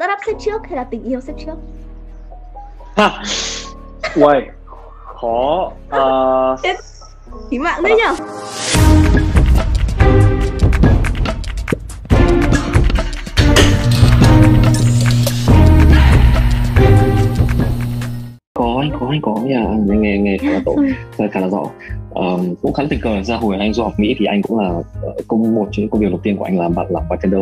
startup xếp trước hay là tình yêu xếp trước? Uầy, khó. Uh... Ý mạng đấy nhở? Có anh có anh có nhà anh nghe nghe khá là tốt. Khá là rõ um, cũng khá là tình cờ. Ra hồi anh du học mỹ thì anh cũng là ờ, công một trong những công việc đầu tiên của anh làm bạn làm bartender.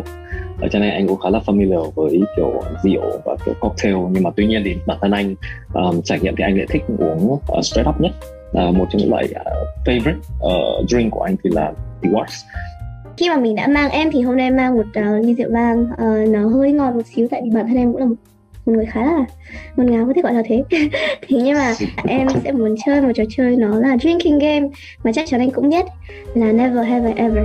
Ở cho nên anh cũng khá là familiar với kiểu rượu và kiểu cocktail. Nhưng mà tuy nhiên thì bản thân anh um, trải nghiệm thì anh lại thích uống uh, straight up nhất. Uh, một trong những loại uh, favorite uh, drink của anh thì là the Watts khi mà mình đã mang em thì hôm nay em mang một uh, ly rượu vang. Uh, nó hơi ngọt một xíu tại vì bản thân em cũng là một một người khá là ngọt ngào có thể gọi là thế. Thì nhưng mà em sẽ muốn chơi một trò chơi nó là drinking game mà chắc chắn anh cũng biết là never have I ever.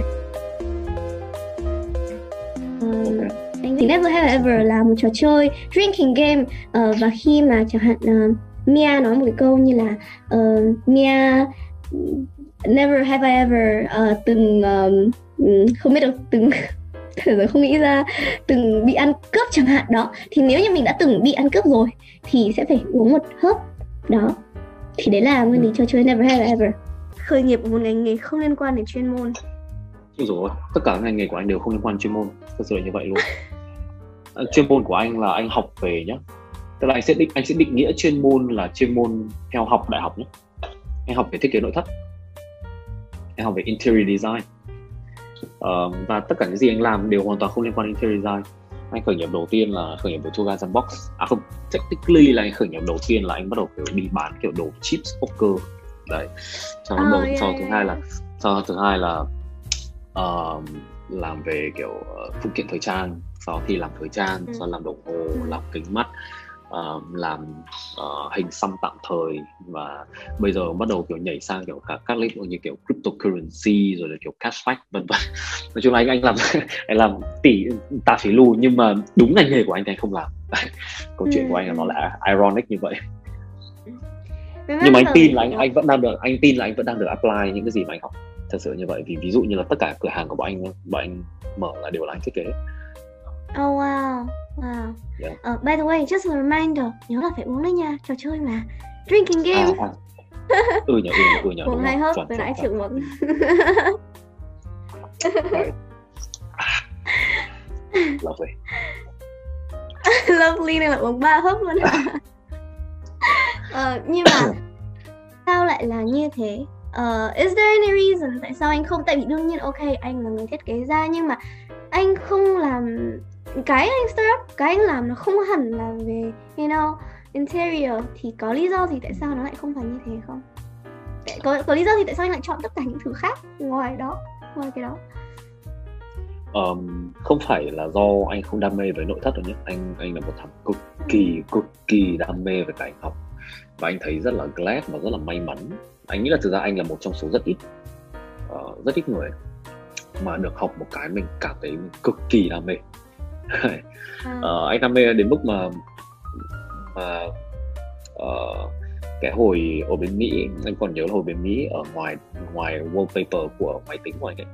Anh thì never have ever là một trò chơi drinking game uh, và khi mà chẳng hạn uh, Mia nói một cái câu như là uh, Mia never have I ever uh, từng um, không biết được từng rồi không nghĩ ra từng bị ăn cướp chẳng hạn. Đó thì nếu như mình đã từng bị ăn cướp rồi thì sẽ phải uống một hớp. Đó thì đấy là nguyên lý trò chơi never have ever. Khởi nghiệp của một ngành nghề không liên quan đến chuyên môn. Rồi tất cả các ngành nghề của anh đều không liên quan chuyên môn. Thật sự là như vậy luôn. À, chuyên môn của anh là anh học về nhá. Tức là anh sẽ định anh sẽ định nghĩa chuyên môn là chuyên môn theo học đại học nhé anh học về thiết kế nội thất. Anh học về interior design uh, và tất cả những gì anh làm đều hoàn toàn không liên quan đến interior design. Anh khởi nghiệp đầu tiên là khởi nghiệp với Two Guys Box à không technically là anh khởi nghiệp đầu tiên là anh bắt đầu kiểu đi bán kiểu đồ chips poker. Đấy sau oh, đầu yeah, sau yeah. thứ hai là sau thứ hai là uh, làm về kiểu uh, phụ kiện thời trang. Sau khi làm thời trang ừ. sau làm đồng hồ làm kính mắt uh, làm uh, hình xăm tạm thời và bây giờ bắt đầu kiểu nhảy sang kiểu các các lĩnh vực như kiểu cryptocurrency rồi là kiểu cashback vân vân. Nói chung là anh anh làm anh làm tỷ ta phí lù nhưng mà đúng ngành nghề của anh thì anh không làm. Câu chuyện của anh là nó là ironic như vậy. Nhưng mà anh tin là anh anh vẫn đang được anh tin là anh vẫn đang được apply những cái gì mà anh học. Thật sự như vậy vì ví dụ như là tất cả cửa hàng của bọn anh bọn anh mở là đều là anh thiết kế. Oh wow, wow. Yeah. Uh, by the way, just a reminder, nhớ là phải uống đấy nha, trò chơi mà. Drinking game. À, à. Ừ nhớ, ừ nhớ, ừ nhớ. Uống hai hớp, từ nãy chịu uống. Lovely. Lovely này là uống ba hớp luôn. uh, nhưng mà sao lại là như thế? Uh, is there any reason tại sao anh không tại vì đương nhiên ok anh là người thiết kế ra nhưng mà anh không làm cái anh start cái anh làm nó không hẳn là về you know interior thì có lý do gì tại sao nó lại không phải như thế không? Có có lý do gì tại sao anh lại chọn tất cả những thứ khác ngoài đó ngoài cái đó? Um, không phải là do anh không đam mê với nội thất đâu nhé. Anh anh là một thằng cực kỳ cực kỳ đam mê về cả anh học. Và anh thấy rất là glad và rất là may mắn. Anh nghĩ là thực ra anh là một trong số rất ít uh, rất ít người mà được học một cái mình cảm thấy mình cực kỳ đam mê à. uh, anh đam mê đến mức mà mà uh, cái hồi ở bên Mỹ anh còn nhớ là hồi bên Mỹ ở ngoài ngoài wallpaper của máy tính của anh ấy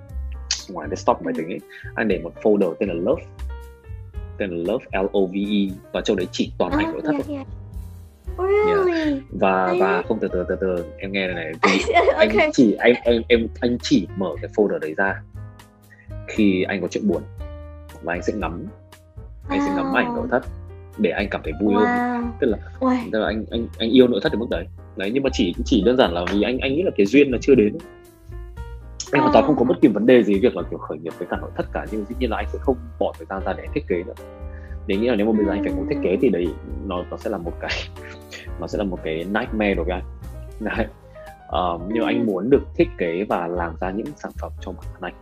ngoài desktop máy tính ấy anh để một folder tên là Love tên là Love L O V E và trong đấy chỉ toàn ảnh nội thất thôi yeah. Really? và và không từ từ từ từ em nghe này này okay. anh chỉ anh em em anh chỉ mở cái folder đấy ra khi anh có chuyện buồn và anh sẽ ngắm. Anh sẽ ngắm ảnh nội thất để anh cảm thấy vui wow. hơn tức là wow. tức là anh anh anh yêu nội thất đến mức đấy. Đấy nhưng mà chỉ chỉ đơn giản là vì anh anh nghĩ là cái duyên nó chưa đến. Anh hoàn toàn không có bất kỳ vấn đề gì việc là kiểu khởi nghiệp với cả nội thất cả nhưng dĩ nhiên là anh sẽ không bỏ thời gian ra để thiết kế nữa. Để nghĩ là nếu mà bây giờ anh phải ngồi thiết kế thì đấy nó nó sẽ là một cái nó sẽ là một cái nightmare đối với anh. Đấy. Um, nhưng anh muốn được thiết kế và làm ra những sản phẩm cho bản thân anh.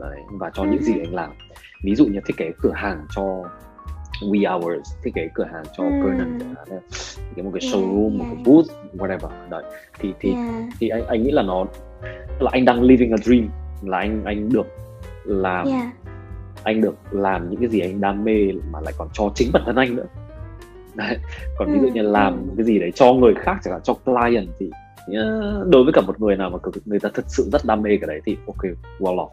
Đấy, và cho những gì anh làm ví dụ như thiết kế cửa hàng cho We Hours thiết kế cửa hàng cho mm. Conan thiết kế một cái showroom yeah, một cái booth whatever đấy thì thì yeah. thì anh anh nghĩ là nó là anh đang living a dream là anh anh được làm yeah. anh được làm những cái gì anh đam mê mà lại còn cho chính bản thân anh nữa đấy còn ví dụ như làm cái gì đấy cho người khác chẳng hạn cho client thì đối với cả một người nào mà người ta thật sự rất đam mê cái đấy thì ok well off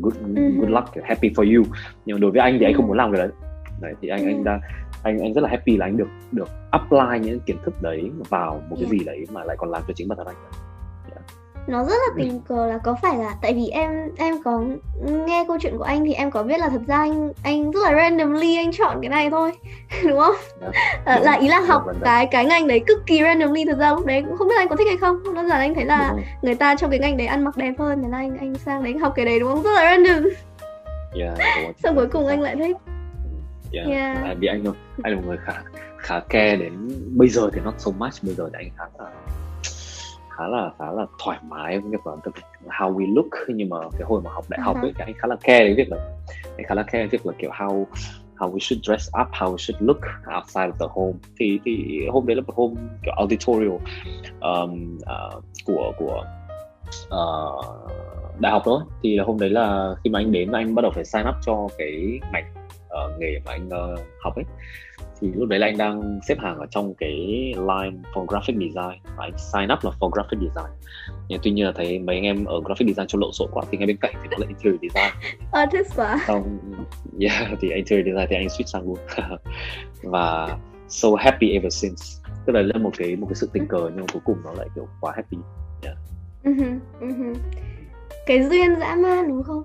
good, good luck happy for you. Nhưng mà đối với anh thì anh không muốn làm cái đấy. Đấy thì anh anh đang anh anh rất là happy là anh được được apply những kiến thức đấy vào một cái gì đấy mà lại còn làm cho chính bản thân anh nó rất là tình cờ là có phải là tại vì em em có nghe câu chuyện của anh thì em có biết là thật ra anh anh rất là randomly anh chọn cái này thôi đúng không? Yeah, dạ, là ý là học cái cái ngành đấy cực kỳ randomly thật ra lúc đấy cũng không biết anh có thích hay không. Đơn giản anh thấy là người ta trong cái ngành đấy ăn mặc đẹp hơn nên là anh anh sang đấy học cái đấy đúng không? Rất là random. Yeah, xong cuối cùng anh lại thích. Yeah. yeah. À, vì anh anh là một người khá khá care đến bây giờ thì not so much bây giờ thì anh khá là khá là khá là thoải mái với việc là how we look nhưng mà cái hồi mà học đại học ấy uh-huh. thì anh khá là care đến việc là anh khá là care đến việc là kiểu how how we should dress up, how we should look outside of the home. Thì thì hôm đấy là một hôm kiểu auditorial um, uh, của của uh, đại học thôi. Thì hôm đấy là khi mà anh đến anh bắt đầu phải sign up cho cái ngành uh, nghề mà anh uh, học ấy thì lúc đấy là anh đang xếp hàng ở trong cái line for graphic design. Và anh sign up là for graphic design. Nhưng tuy nhiên là thấy mấy anh em ở graphic design cho lộn xộn quá thì ngay bên cạnh thì nó là interior design. À thích quá. Xong yeah thì interior design thì anh switch sang luôn. Và so happy ever since. Tức là là một cái một cái sự tình cờ nhưng mà cuối cùng nó lại kiểu quá happy. Yeah. uh-huh, uh-huh. cái duyên dã man đúng không?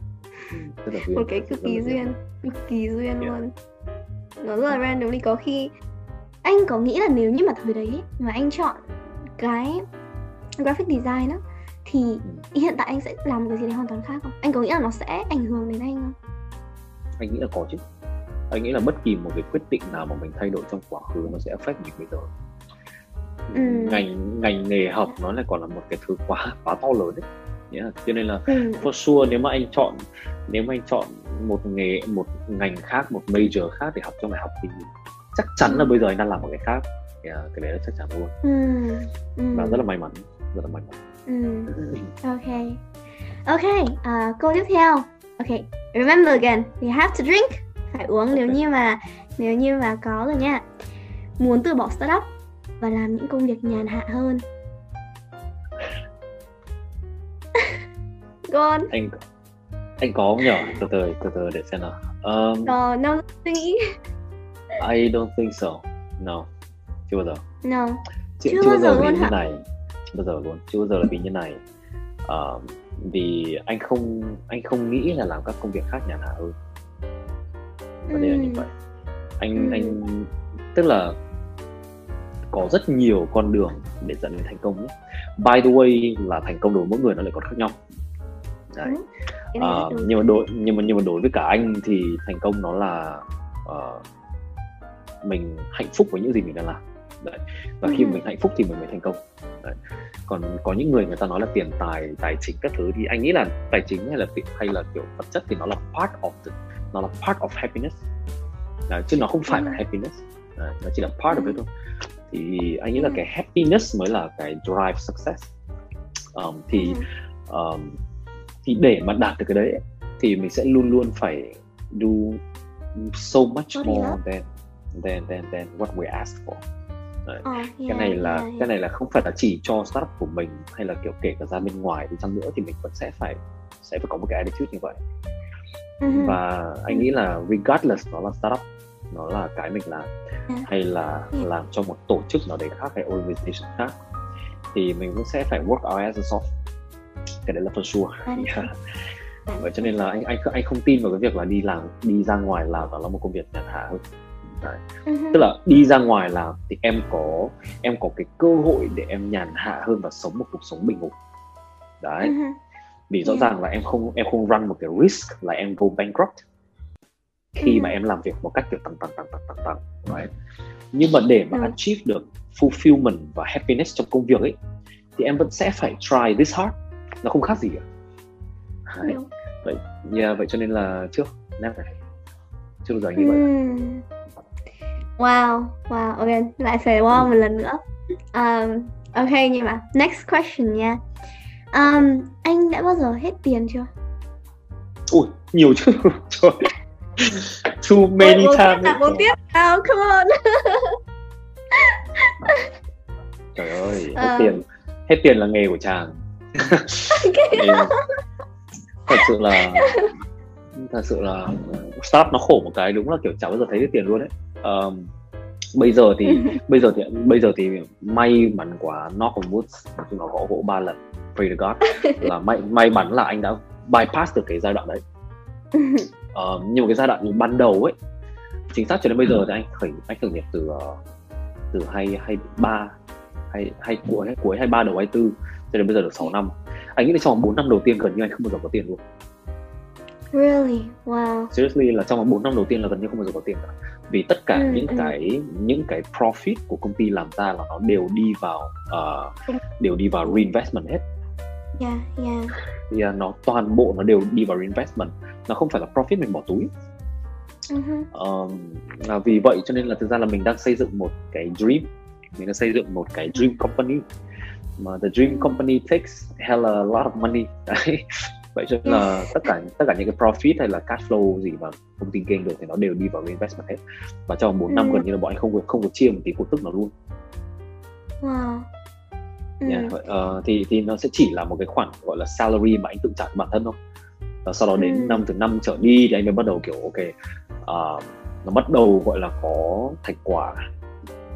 Ừ, một cái cực kỳ duyên. Cực kỳ duyên yeah. luôn nó rất là randomly có khi anh có nghĩ là nếu như mà thời đấy mà anh chọn cái graphic design á thì ừ. hiện tại anh sẽ làm một cái gì đấy hoàn toàn khác không? Anh có nghĩ là nó sẽ ảnh hưởng đến anh không? Anh nghĩ là có chứ. Anh nghĩ là bất kỳ một cái quyết định nào mà mình thay đổi trong quá khứ nó sẽ affect mình bây giờ. Ừ. ngành ngành nghề học nó lại còn là một cái thứ quá quá to lớn đấy yeah. cho nên là ừ. for sure nếu mà anh chọn nếu mà anh chọn một nghề một ngành khác một major khác để học trong đại học thì chắc chắn là bây giờ anh đang làm một cái khác yeah, cái đấy là chắc chắn luôn ừ. Ừ. và rất là may mắn rất là may mắn ừ. ok ok uh, câu tiếp theo ok remember again you have to drink phải uống okay. nếu như mà nếu như mà có rồi nha muốn từ bỏ startup và làm những công việc nhàn hạ hơn Go Anh anh có không nhỉ? Từ từ từ từ để xem nào. Um, uh, no suy nghĩ. I don't think so. No. Chưa bao giờ. No. Chưa, chưa, chưa bao giờ, giờ vì như này. Chưa bao giờ luôn. Chưa bao giờ là vì như này. Uh, vì anh không anh không nghĩ là làm các công việc khác nhàn hạ hơn. Vấn đề là như vậy. Anh ừ. anh tức là có rất nhiều con đường để dẫn đến thành công nhé. By the way là thành công đối với mỗi người nó lại còn khác nhau đấy. Uh, nhưng mà đối nhưng mà nhưng mà đối với cả anh thì thành công nó là uh, mình hạnh phúc với những gì mình đang làm. Đấy. Và khi ừ. mình hạnh phúc thì mình mới thành công. Đấy. còn có những người người ta nói là tiền tài tài chính các thứ thì anh nghĩ là tài chính hay là hay là kiểu vật chất thì nó là part of the, nó là part of happiness. Đấy, chứ nó không phải là ừ. happiness. Đấy, nó chỉ là part of it thôi. Thì anh nghĩ là cái happiness mới là cái drive success. Um, thì um, thì để mà đạt được cái đấy thì mình sẽ luôn luôn phải do so much more than than than than what we ask for Đấy. Oh, yeah, cái này là yeah, cái này là không phải là chỉ cho startup của mình hay là kiểu kể cả ra bên ngoài đi chăng nữa thì mình vẫn sẽ phải sẽ phải có một cái attitude như vậy uh-huh. và anh nghĩ là regardless nó là startup nó là cái mình làm yeah. hay là yeah. làm cho một tổ chức nào đấy khác hay organization khác thì mình cũng sẽ phải work our ass off cái đấy là for sure yeah. vậy cho nên là anh anh anh không tin vào cái việc là đi làm đi ra ngoài làm và là một công việc nhàn hạ hơn Đấy. Uh-huh. tức là đi ra ngoài làm thì em có em có cái cơ hội để em nhàn hạ hơn và sống một cuộc sống bình ổn đấy uh-huh. vì rõ yeah. ràng là em không em không run một cái risk là em go bankrupt khi uh-huh. mà em làm việc một cách kiểu tăng tăng tăng tăng tăng tăng đấy nhưng mà để mà achieve được fulfillment và happiness trong công việc ấy thì em vẫn sẽ phải try this hard nó không khác gì cả Đấy. vậy yeah, vậy cho nên là chưa never chưa bao giờ như vậy hmm. wow wow ok lại phải wow một lần nữa. Um, ok nhưng mà next question nha. Um, anh đã bao giờ hết tiền chưa? Ui nhiều chứ. Trời. Too many times. là bốn tiếp nào come on. Trời ơi hết um, tiền hết tiền là nghề của chàng thật sự là thật sự là start nó khổ một cái đúng là kiểu chả bao giờ thấy được tiền luôn đấy. Um, bây giờ thì bây giờ thì bây giờ thì may mắn quá knock on wood chúng nó gõ gỗ ba lần pray to God. Là may may mắn là anh đã bypass được cái giai đoạn đấy. Uh, nhưng mà cái giai đoạn ban đầu ấy chính xác cho đến bây giờ thì anh khởi anh khởi nghiệp từ uh, từ hai hai ba hay hay cuối cuối hai ba đầu hai tư cho đến bây giờ được 6 năm anh nghĩ là trong 4 năm đầu tiên gần như anh không bao giờ có tiền luôn Really? Wow. Seriously là trong 4 năm đầu tiên là gần như không bao giờ có tiền cả. Vì tất cả ừ, những ừ. cái những cái profit của công ty làm ra là nó đều đi vào uh, đều đi vào reinvestment hết. Yeah, yeah. Yeah, nó toàn bộ nó đều đi vào reinvestment. Nó không phải là profit mình bỏ túi. Uh-huh. Um, vì vậy cho nên là thực ra là mình đang xây dựng một cái dream mình đang xây dựng một cái dream company mà the dream company takes hell a lot of money đấy vậy cho nên là tất cả tất cả những cái profit hay là cash flow gì mà công ty gain được thì nó đều đi vào investment hết và trong 4 năm ừ. gần như là bọn anh không không có chia một tí cổ tức nào luôn wow. Ừ. Yeah, uh, thì thì nó sẽ chỉ là một cái khoản gọi là salary mà anh tự trả cho bản thân thôi và sau đó đến ừ. năm từ năm trở đi thì anh mới bắt đầu kiểu ok uh, nó bắt đầu gọi là có thành quả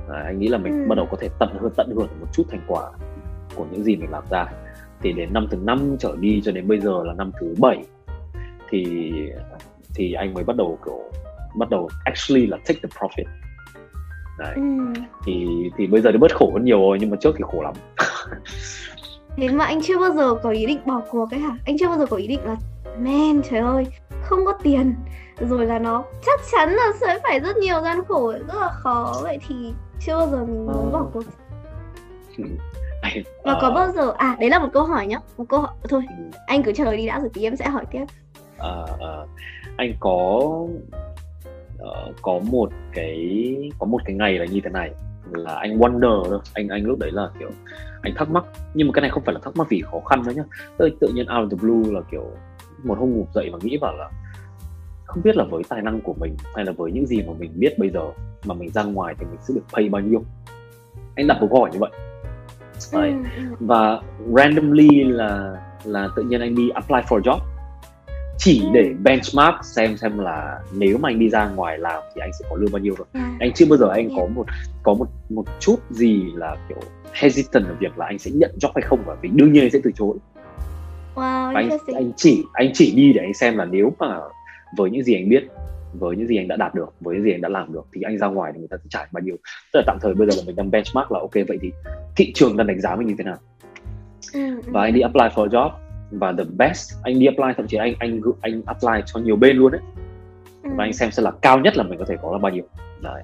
à, anh nghĩ là mình ừ. bắt đầu có thể tận hưởng tận hưởng một chút thành quả của những gì mình làm ra. Thì đến năm thứ năm trở đi cho đến bây giờ là năm thứ bảy thì thì anh mới bắt đầu kiểu bắt đầu actually là take the profit. Đấy. Ừ. thì thì bây giờ thì bớt khổ hơn nhiều rồi nhưng mà trước thì khổ lắm. Thế mà anh chưa bao giờ có ý định bỏ cuộc ấy hả? Anh chưa bao giờ có ý định là man trời ơi không có tiền. Rồi là nó chắc chắn là sẽ phải rất nhiều gian khổ rất là khó. Vậy thì chưa bao giờ mình muốn bỏ cuộc và có bao giờ à đấy là một câu hỏi nhá một câu hỏi thôi anh cứ lời đi đã rồi tí em sẽ hỏi tiếp. À, à, anh có uh, có một cái có một cái ngày là như thế này là anh wonder thôi anh anh lúc đấy là kiểu anh thắc mắc nhưng mà cái này không phải là thắc mắc vì khó khăn nữa nhá. Tự, tự nhiên out of the blue là kiểu một hôm ngủ dậy và nghĩ vào là không biết là với tài năng của mình hay là với những gì mà mình biết bây giờ mà mình ra ngoài thì mình sẽ được pay bao nhiêu. Anh đặt một câu hỏi như vậy Đấy. Ừ, ừ. và randomly là là tự nhiên anh đi apply for job chỉ ừ. để benchmark xem xem là nếu mà anh đi ra ngoài làm thì anh sẽ có lương bao nhiêu rồi anh chưa bao giờ anh yeah. có một có một một chút gì là kiểu hesitant ở việc là anh sẽ nhận job hay không và vì đương nhiên anh sẽ từ chối wow, và anh anh chỉ anh chỉ đi để anh xem là nếu mà với những gì anh biết với những gì anh đã đạt được với những gì anh đã làm được thì anh ra ngoài thì người ta sẽ trả bao nhiêu tức là tạm thời bây giờ là mình đang benchmark là ok vậy thì thị trường đang đánh giá mình như thế nào ừ, ừ. và anh đi apply for a job và the best anh đi apply thậm chí anh anh anh apply cho nhiều bên luôn đấy ừ. và anh xem xem là cao nhất là mình có thể có là bao nhiêu đấy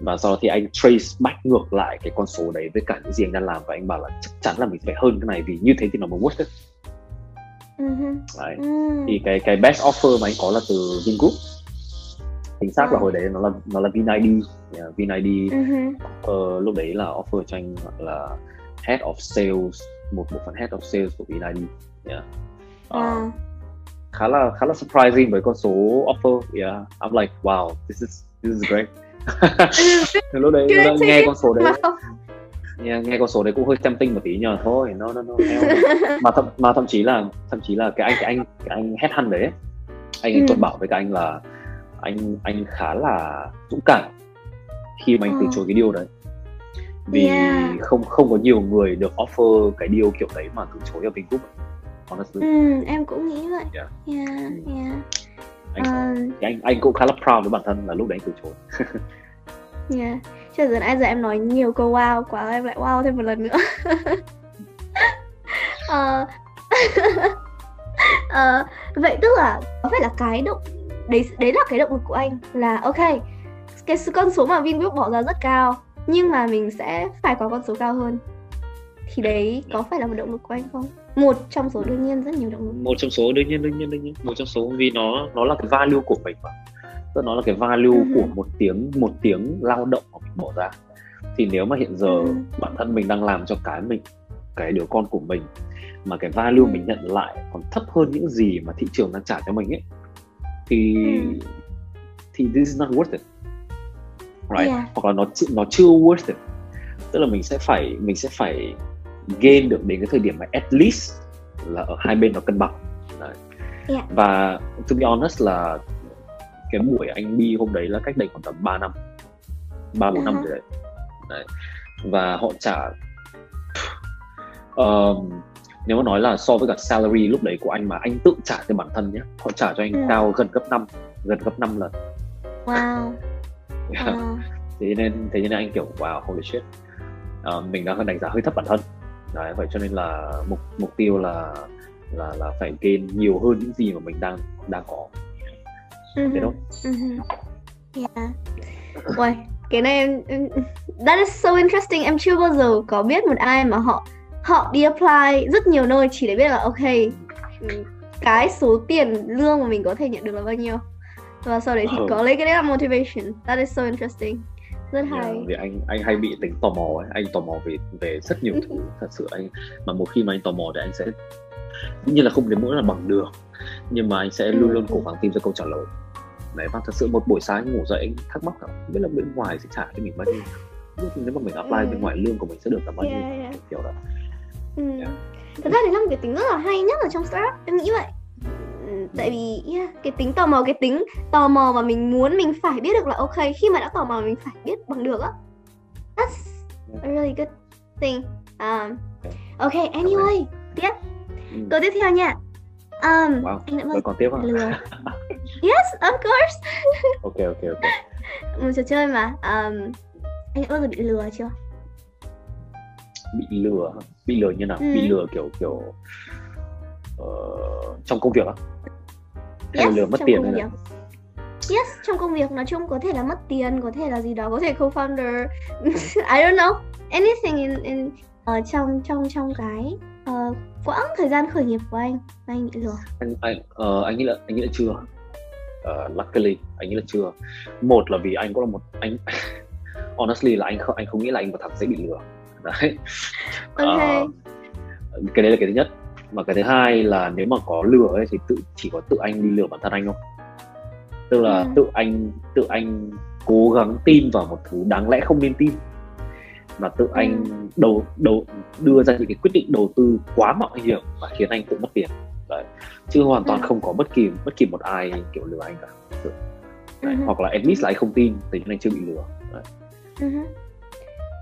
và sau đó thì anh trace back ngược lại cái con số đấy với cả những gì anh đang làm và anh bảo là chắc chắn là mình phải hơn cái này vì như thế thì nó mới worth it uh-huh. đấy. uh thì cái cái best offer mà anh có là từ Vingroup chính xác là hồi đấy nó là nó là VinID yeah, VinID uh-huh. uh, lúc đấy là offer cho anh là head of sales một bộ phận head of sales của VinID yeah. uh, uh. khá là khá là surprising với con số offer. Yeah. I'm like wow this is this is great. Lúc đấy nghe con số đấy. nghe, nghe con số đấy cũng hơi tempting một tí nhờ. Thôi nó nó nó mà thậm mà thậm chí là thậm chí là cái anh cái anh cái anh headhunt đấy anh ấy ừ. tuần bảo với các anh là anh anh khá là dũng cảm khi mà anh từ ờ. chối cái điều đấy vì yeah. không không có nhiều người được offer cái điều kiểu đấy mà từ chối ở Vingroup honestly ừ, em cũng nghĩ vậy yeah, yeah, ừ. yeah. Anh, uh... anh anh cũng khá là proud với bản thân là lúc đấy anh từ chối yeah chứ giờ nãy giờ em nói nhiều câu wow quá em lại wow thêm một lần nữa uh, uh, vậy tức là có phải là cái động đấy đấy là cái động lực của anh là ok cái con số mà Vingroup bỏ ra rất cao nhưng mà mình sẽ phải có con số cao hơn. Thì đấy có phải là một động lực của anh không? Một trong số đương nhiên rất nhiều động lực. Một trong số đương nhiên đương nhiên đương nhiên. Một trong số vì nó nó là cái value của mình mà. Tức nó là cái value uh-huh. của một tiếng một tiếng lao động mà mình bỏ ra. Thì nếu mà hiện giờ uh-huh. bản thân mình đang làm cho cái mình cái đứa con của mình mà cái value uh-huh. mình nhận lại còn thấp hơn những gì mà thị trường đang trả cho mình ấy thì uh-huh. thì this is not worth it right yeah. hoặc là nó nó chưa worth it tức là mình sẽ phải mình sẽ phải gain được đến cái thời điểm mà at least là ở hai bên nó cân bằng Đấy. yeah. và to be honest là cái buổi anh đi hôm đấy là cách đây khoảng tầm 3 năm ba bốn uh-huh. năm rồi đấy. đấy và họ trả uh, nếu mà nói là so với cả salary lúc đấy của anh mà anh tự trả cho bản thân nhé họ trả cho anh ừ. cao gần gấp 5 gần gấp 5 lần wow, yeah. wow. thế nên thế nên anh kiểu wow holy shit uh, mình đang đánh giá hơi thấp bản thân đấy vậy cho nên là mục mục tiêu là là là phải gain nhiều hơn những gì mà mình đang đang có uh-huh. thế thôi uh-huh. yeah. Uầy, cái này em, em that is so interesting em chưa bao giờ có biết một ai mà họ họ đi apply rất nhiều nơi chỉ để biết là ok cái số tiền lương mà mình có thể nhận được là bao nhiêu. Và sau đấy thì ừ. có lấy cái đấy là motivation. That is so interesting. Rất hay. yeah, vì anh anh hay bị tính tò mò ấy. Anh tò mò về về rất nhiều thứ thật sự anh mà một khi mà anh tò mò thì anh sẽ dĩ nhiên là không đến mỗi là bằng được nhưng mà anh sẽ luôn luôn cố gắng tìm ra câu trả lời. Đấy và thật sự một buổi sáng ngủ dậy anh thắc mắc là không biết là bên ngoài sẽ trả cho mình bao nhiêu. Nếu mà mình apply ừ. bên ngoài lương của mình sẽ được là bao nhiêu yeah, yeah. kiểu đó ừ. yeah. thật ra thì là một cái tính rất là hay nhất ở trong startup em nghĩ vậy. Ừ, tại vì yeah, cái tính tò mò cái tính tò mò mà mình muốn mình phải biết được là ok khi mà đã tò mò mình phải biết bằng được á. That's a really good thing. Um, ok anyway tiếp. Ừ. câu tiếp theo nha. Um, wow. anh đã bao còn tiếp lừa. Yes of course. Ok ok ok. Một trò chơi mà um, anh đã bao giờ bị lừa chưa bị lừa bị lừa như nào? Ừ. bị lừa kiểu kiểu uh, trong công việc á? Hay yes, lừa mất tiền hay là yes trong công việc nói chung có thể là mất tiền có thể là gì đó có thể co-founder. I don't know. Anything in in uh, trong trong trong cái uh, quãng thời gian khởi nghiệp của anh anh bị lừa? Anh anh uh, anh nghĩ là anh nghĩ là chưa. Uh, luckily anh nghĩ là chưa. Một là vì anh cũng là một anh honestly là anh không anh không nghĩ là anh một thằng sẽ bị lừa đấy okay. uh, cái đấy là cái thứ nhất và cái thứ hai là nếu mà có lừa ấy thì tự chỉ có tự anh đi lừa bản thân anh thôi tức là ừ. tự anh tự anh cố gắng tin vào một thứ đáng lẽ không nên tin và tự anh ừ. đầu đầu đưa ra những cái quyết định đầu tư quá mạo hiểm và khiến anh tự mất tiền đấy chứ hoàn toàn ừ. không có bất kỳ bất kỳ một ai kiểu lừa anh cả đấy. Ừ. hoặc là at least là anh không tin thì anh chưa bị lừa đấy.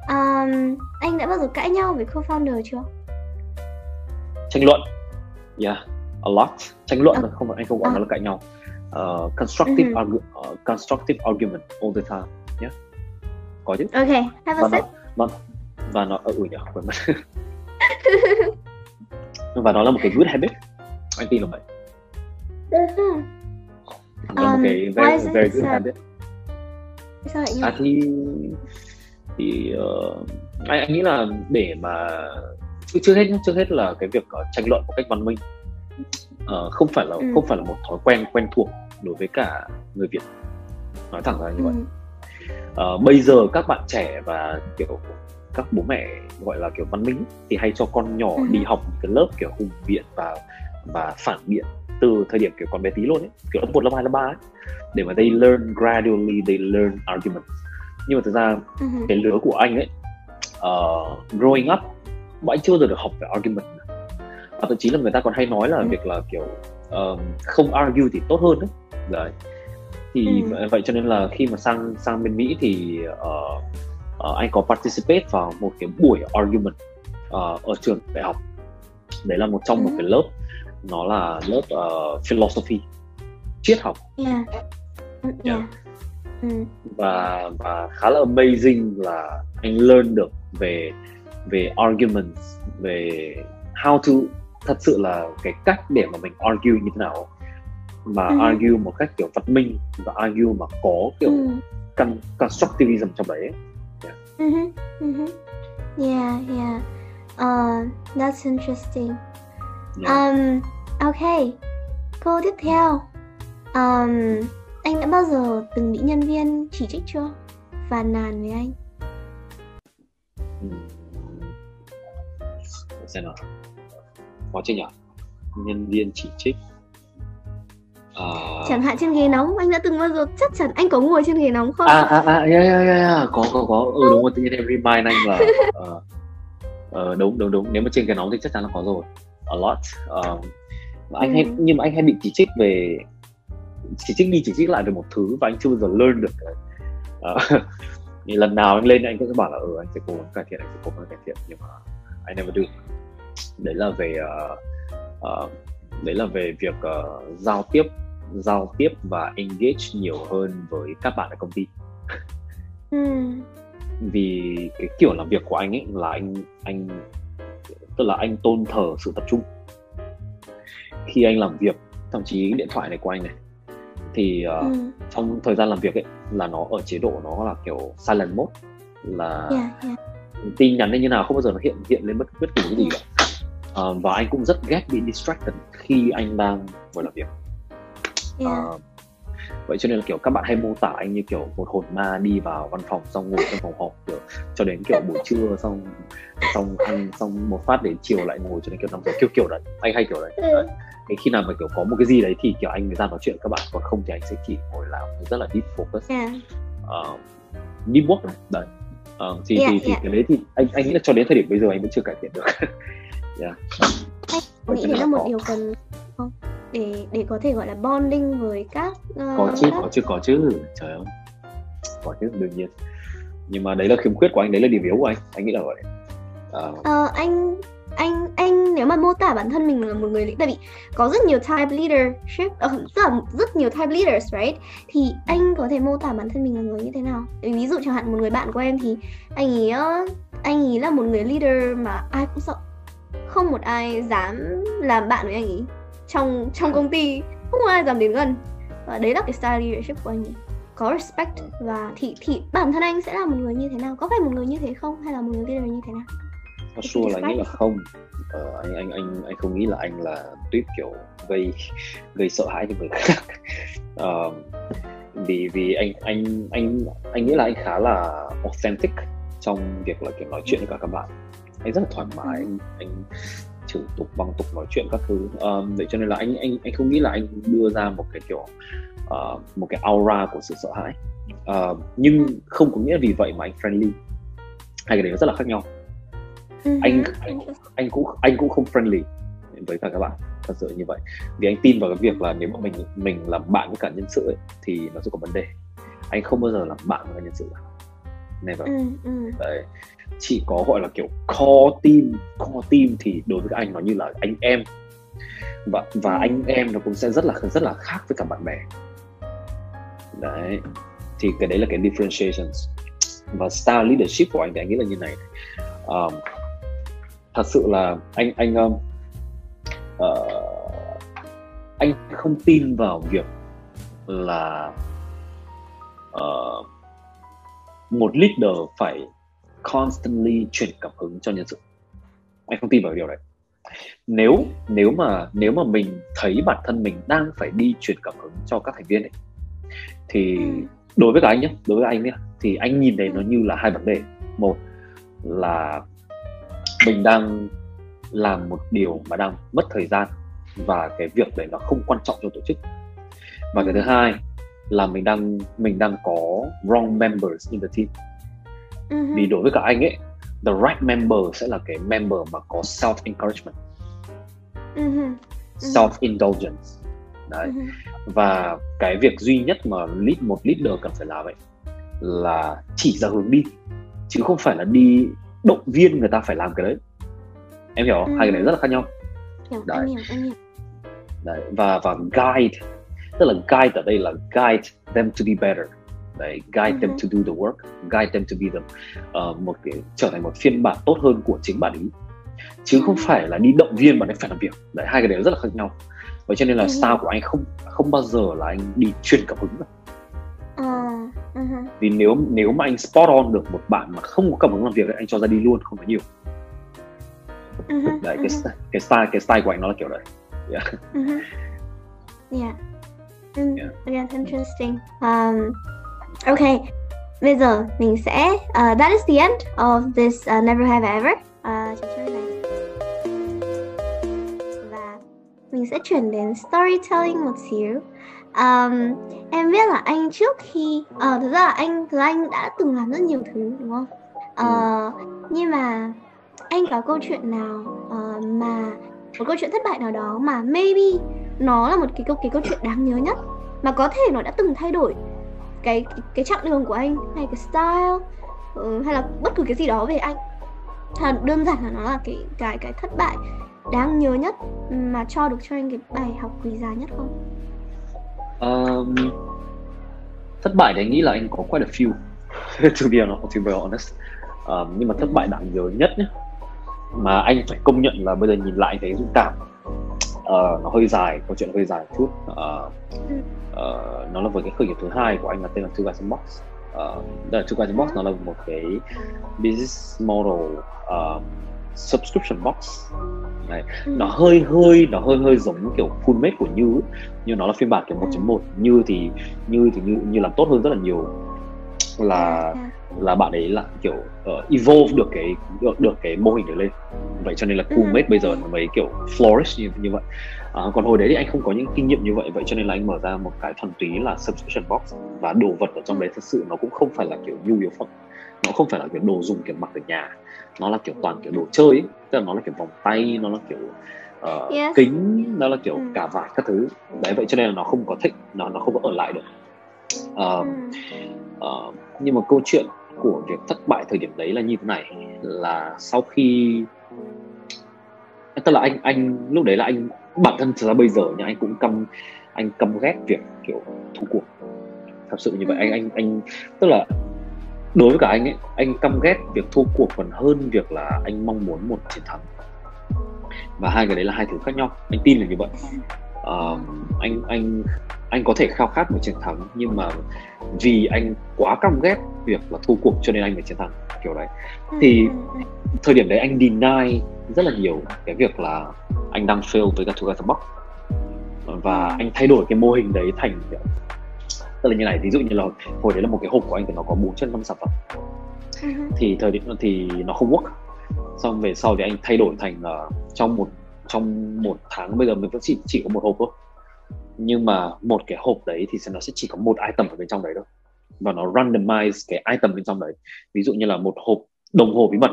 Um, anh đã bao giờ cãi nhau với co-founder chưa? Tranh luận, yeah, a lot. Tranh luận okay. không phải anh không gọi uh. nó là cãi nhau. Uh, constructive uh-huh. argu- uh, constructive argument all the time, yeah. Có chứ. Okay, have a và sip. Nó, và, và nó ừ nhỉ, quên mất. và nó là một cái good habit. Anh tin là vậy. Uh-huh. Là um, một cái very, very good habit. Sao lại à, thì thì uh, anh, anh nghĩ là để mà chưa, chưa hết chưa hết là cái việc uh, tranh luận một cách văn minh uh, không phải là ừ. không phải là một thói quen quen thuộc đối với cả người Việt nói thẳng ra như ừ. vậy uh, bây giờ các bạn trẻ và kiểu các bố mẹ gọi là kiểu văn minh thì hay cho con nhỏ ừ. đi học cái lớp kiểu hùng biện và và phản biện từ thời điểm kiểu còn bé tí luôn ấy kiểu lớp một lớp hai lớp ba ấy để mà they learn gradually they learn arguments nhưng mà thực ra uh-huh. cái lứa của anh ấy uh, growing up bọn anh chưa giờ được học về argument và thậm chí là người ta còn hay nói là uh-huh. việc là kiểu uh, không argue thì tốt hơn đấy đấy thì uh-huh. vậy cho nên là khi mà sang sang bên Mỹ thì uh, uh, anh có participate vào một cái buổi argument uh, ở trường đại học đấy là một trong uh-huh. một cái lớp nó là lớp uh, philosophy triết học yeah. Yeah. yeah Ừ. và và khá là amazing là anh learn được về về arguments về how to thật sự là cái cách để mà mình argue như thế nào mà ừ. argue một cách kiểu văn minh và argue mà có kiểu ừ. con, constructivism trong đấy yeah. Mm-hmm. Mm-hmm. yeah yeah uh, that's interesting yeah. um okay câu tiếp theo um anh đã bao giờ từng bị nhân viên chỉ trích chưa? Phàn nàn với anh? xem nào. Có chứ nhỉ? Nhân viên chỉ trích. À... chẳng hạn trên ghế nóng anh đã từng bao giờ chắc chắn anh có ngồi trên ghế nóng không? À à à yeah, yeah, yeah. có có có. Ừ đúng rồi tự nhiên em remind anh là uh, uh, đúng đúng đúng. Nếu mà trên ghế nóng thì chắc chắn là có rồi. A lot. Uh, anh hay nhưng mà anh hay bị chỉ trích về chỉ trích đi chỉ trích lại về một thứ và anh chưa bao giờ learn được uh, thì lần nào anh lên anh cũng sẽ bảo là ừ anh sẽ cố gắng cải thiện anh sẽ cố gắng cải thiện. Nhưng mà I never do. Đấy là về uh, uh, đấy là về việc uh, giao tiếp giao tiếp và engage nhiều hơn với các bạn ở công ty. Ừ. vì cái kiểu làm việc của anh ấy là anh anh tức là anh tôn thờ sự tập trung. Khi anh làm việc thậm chí điện thoại này của anh này thì uh, ừ. trong thời gian làm việc ấy là nó ở chế độ nó là kiểu silent mode là yeah, yeah. tin nhắn như nào không bao giờ nó hiện hiện lên bất bất kỳ cái gì cả uh, và anh cũng rất ghét bị distracted khi anh đang ngồi làm việc yeah. uh, vậy cho nên là kiểu các bạn hay mô tả anh như kiểu một hồn ma đi vào văn phòng xong ngồi trong phòng họp kiểu cho đến kiểu buổi trưa xong xong ăn xong một phát để chiều lại ngồi cho đến kiểu năm giờ kiểu kiểu đấy anh hay kiểu đấy, đấy. Thế khi nào mà kiểu có một cái gì đấy thì kiểu anh mới ra nói chuyện các bạn còn không thì anh sẽ chỉ ngồi làm rất là deep focus yeah. uh, deep work này đấy uh, thì yeah, thì, thì yeah. cái đấy thì anh anh nghĩ là cho đến thời điểm bây giờ anh vẫn chưa cải thiện được yeah. anh nghĩ đấy là một điều cần không để để có thể gọi là bonding với các uh, có chứ các... có chứ có chứ. Trời ơi. Có chứ đương nhiên. Nhưng mà đấy là khiếm khuyết của anh đấy là điểm yếu của anh. Anh nghĩ là vậy. Uh... uh, anh anh anh nếu mà mô tả bản thân mình là một người tại vì có rất nhiều type leadership uh, rất là rất nhiều type leaders right? Thì anh có thể mô tả bản thân mình là người như thế nào? Ví dụ chẳng hạn một người bạn của em thì anh ấy anh ấy là một người leader mà ai cũng sợ. Không một ai dám làm bạn với anh ấy trong trong công ty không có ai dám đến gần. Và đấy là cái style leadership của anh ấy. Có respect và thì thì bản thân anh sẽ là một người như thế nào? Có phải một người như thế không? Hay là một người leader như thế nào? For sure là nghĩ là không. Ờ, anh anh anh anh không nghĩ là anh là tuyết kiểu gây gây sợ hãi cho người khác. Uh, vì vì anh anh anh anh nghĩ là anh khá là authentic trong việc là kiểu nói chuyện với cả các bạn. Anh rất là thoải mái. Anh, anh chửi tục bằng tục nói chuyện các thứ. Um, vậy cho nên là anh anh anh không nghĩ là anh đưa ra một cái kiểu uh, một cái aura của sự sợ hãi. Uh, nhưng không có nghĩa vì vậy mà anh friendly. Hai cái đấy nó rất là khác nhau. Uh-huh. anh anh anh cũng anh cũng không friendly với cả các bạn thật sự như vậy. Vì anh tin vào cái việc là nếu mà mình mình làm bạn với cả nhân sự ấy, thì nó sẽ có vấn đề. Anh không bao giờ làm bạn với nhân sự cả never. Uh-huh. đấy. Chỉ có gọi là kiểu core team core team thì đối với các anh nó như là anh em. Và và ừ. anh em nó cũng sẽ rất là rất là khác với cả bạn bè. Đấy. Thì cái đấy là cái differentiations. Và style leadership của anh thì anh nghĩ là như này um, thật sự là anh anh um, uh, anh không tin vào việc là uh, một leader phải constantly truyền cảm hứng cho nhân sự. Anh không tin vào điều đấy. Nếu nếu mà nếu mà mình thấy bản thân mình đang phải đi truyền cảm hứng cho các thành viên ấy thì ừ. đối với cả anh nhé đối với anh nhé thì anh nhìn thấy nó như là hai vấn đề. Một là mình đang làm một điều mà đang mất thời gian và cái việc đấy nó không quan trọng cho tổ chức. Và cái thứ hai là mình đang mình đang có wrong members in the team uh-huh. vì đối với cả anh ấy the right member sẽ là cái member mà có self encouragement uh-huh. self indulgence đấy uh-huh. và cái việc duy nhất mà lead một leader cần phải làm ấy là chỉ ra hướng đi chứ không phải là đi động viên người ta phải làm cái đấy em hiểu không? Uh-huh. hai cái đấy rất là khác nhau hiểu, đấy. Em hiểu, em hiểu. đấy và và guide tức là guide ở đây là guide them to be better đấy guide uh-huh. them ừ to do the work guide them to be the uh, một cái trở thành một phiên bản tốt hơn của chính bạn ấy chứ không phải là đi động viên bạn ấy phải làm việc đấy hai cái đấy rất là khác nhau vậy cho nên là uh-huh. style của anh không không bao giờ là anh đi truyền cảm hứng đâu uh-huh. uh-huh. vì nếu nếu mà anh spot on được một bạn mà không có cảm hứng làm việc ấy, anh cho ra đi luôn không phải nhiều uh-huh. đấy cái, cái style cái style của anh nó là kiểu đấy yeah uh-huh. yeah Mm, yeah. yeah, interesting. Um, Ok, bây giờ mình sẽ uh, that is the end of this uh, Never Have I Ever uh, trò chơi này và mình sẽ chuyển đến storytelling một xíu. Um, em biết là anh trước khi uh, thực ra là anh thực ra anh đã từng làm rất nhiều thứ đúng không? Uh, nhưng mà anh có câu chuyện nào uh, mà một câu chuyện thất bại nào đó mà maybe nó là một cái câu cái câu chuyện đáng nhớ nhất mà có thể nó đã từng thay đổi cái cái, cái chặng đường của anh hay cái style ừ, hay là bất cứ cái gì đó về anh hay đơn giản là nó là cái cái cái thất bại đáng nhớ nhất mà cho được cho anh cái bài học quý giá nhất không? Um, thất bại thì anh nghĩ là anh có quite a few to be honest, to be honest. Um, nhưng mà thất bại đáng nhớ nhất nhé mà anh phải công nhận là bây giờ nhìn lại thấy dũng cảm uh, nó hơi dài câu chuyện hơi dài một chút. Uh, uh, nó là với cái khởi nghiệp thứ hai của anh là tên là Two Guys in Box. Uh, đây là Two Guys in Box nó là một cái business model uh, subscription box. Này ừ. nó hơi hơi nó hơi hơi giống kiểu full made của như nhưng nó là phiên bản kiểu 1.1 như thì như thì như như làm tốt hơn rất là nhiều. Là là bạn ấy là kiểu uh, evolve được cái được, được cái mô hình đấy lên. Vậy cho nên là cool made bây giờ nó mới kiểu flourish như, như vậy. Uh, còn hồi đấy thì anh không có những kinh nghiệm như vậy vậy cho nên là anh mở ra một cái thuần túy là subscription box. Và đồ vật ở trong đấy thật sự nó cũng không phải là kiểu nhu yếu phẩm. Nó không phải là kiểu đồ dùng kiểu mặc ở nhà. Nó là kiểu toàn kiểu đồ chơi ấy. tức là nó là kiểu vòng tay nó là kiểu uh, yes. kính nó là kiểu ừ. cả vải các thứ. Đấy vậy cho nên là nó không có thích nó nó không có ở lại được. Uh, uh, nhưng mà câu chuyện của việc thất bại thời điểm đấy là như thế này. Là sau khi tức là anh anh lúc đấy là anh bản thân thực ra bây giờ nha anh cũng căm anh căm ghét việc kiểu thua cuộc. Thật sự như vậy anh anh anh tức là đối với cả anh ấy anh căm ghét việc thua cuộc còn hơn việc là anh mong muốn một chiến thắng. Và hai cái đấy là hai thứ khác nhau. Anh tin là như vậy uh, anh anh anh có thể khao khát một chiến thắng nhưng mà vì anh quá căm ghét việc là thua cuộc cho nên anh phải chiến thắng kiểu đấy. Thì thời điểm đấy anh deny rất là nhiều cái việc là anh đang fail với các Together Box và anh thay đổi cái mô hình đấy thành kiểu tức là như này ví dụ như là hồi đấy là một cái hộp của anh thì nó có bốn chân năm sản phẩm. Thì thời điểm thì nó không work. Xong về sau thì anh thay đổi thành uh, trong một trong một tháng bây giờ mình vẫn chỉ chỉ có một hộp thôi. Nhưng mà một cái hộp đấy thì nó sẽ chỉ có một item ở bên trong đấy thôi. Và nó randomize cái item bên trong đấy. Ví dụ như là một hộp đồng hồ bí mật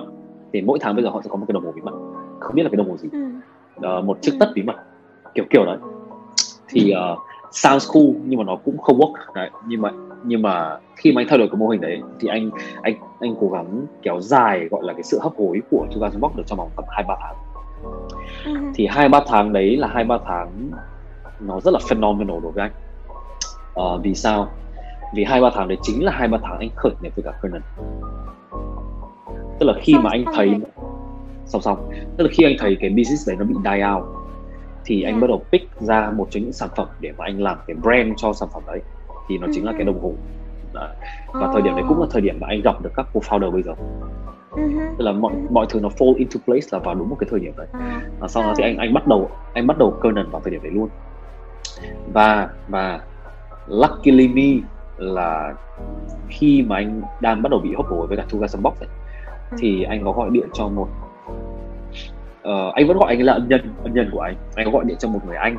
thì mỗi tháng bây giờ họ sẽ có một cái đồng hồ bí mật. Không biết là cái đồng hồ gì. Uh, một chiếc tất bí mật. Kiểu kiểu đấy. Thì uh, sounds cool nhưng mà nó cũng không work. Đấy nhưng mà nhưng mà khi mà anh thay đổi cái mô hình đấy thì anh anh anh cố gắng kéo dài gọi là cái sự hấp hối của Two Box được trong vòng tầm hai ba tháng. Thì hai ba tháng đấy là hai ba tháng nó rất là phenomenal đối với anh. Uh, vì sao? Vì hai ba tháng đấy chính là hai ba tháng anh khởi nghiệp với cả Conan tức là khi mà anh thấy song song tức là khi anh thấy cái business đấy nó bị die out thì anh bắt đầu pick ra một trong những sản phẩm để mà anh làm cái brand cho sản phẩm đấy. Thì nó chính là cái đồng hồ. Đấy. và thời điểm đấy cũng là thời điểm mà anh gặp được các co-founder bây giờ uh-huh. tức là mọi mọi thứ nó fall into place là vào đúng một cái thời điểm đấy. À. và sau đó thì anh anh bắt đầu anh bắt đầu Conan vào thời điểm đấy luôn. Và và luckily me là khi mà anh đang bắt đầu bị hấp hối với cả Two Guys Box ấy, thì anh có gọi điện cho một uh, anh vẫn gọi anh là ân nhân ân nhân của anh. Anh có gọi điện cho một người anh.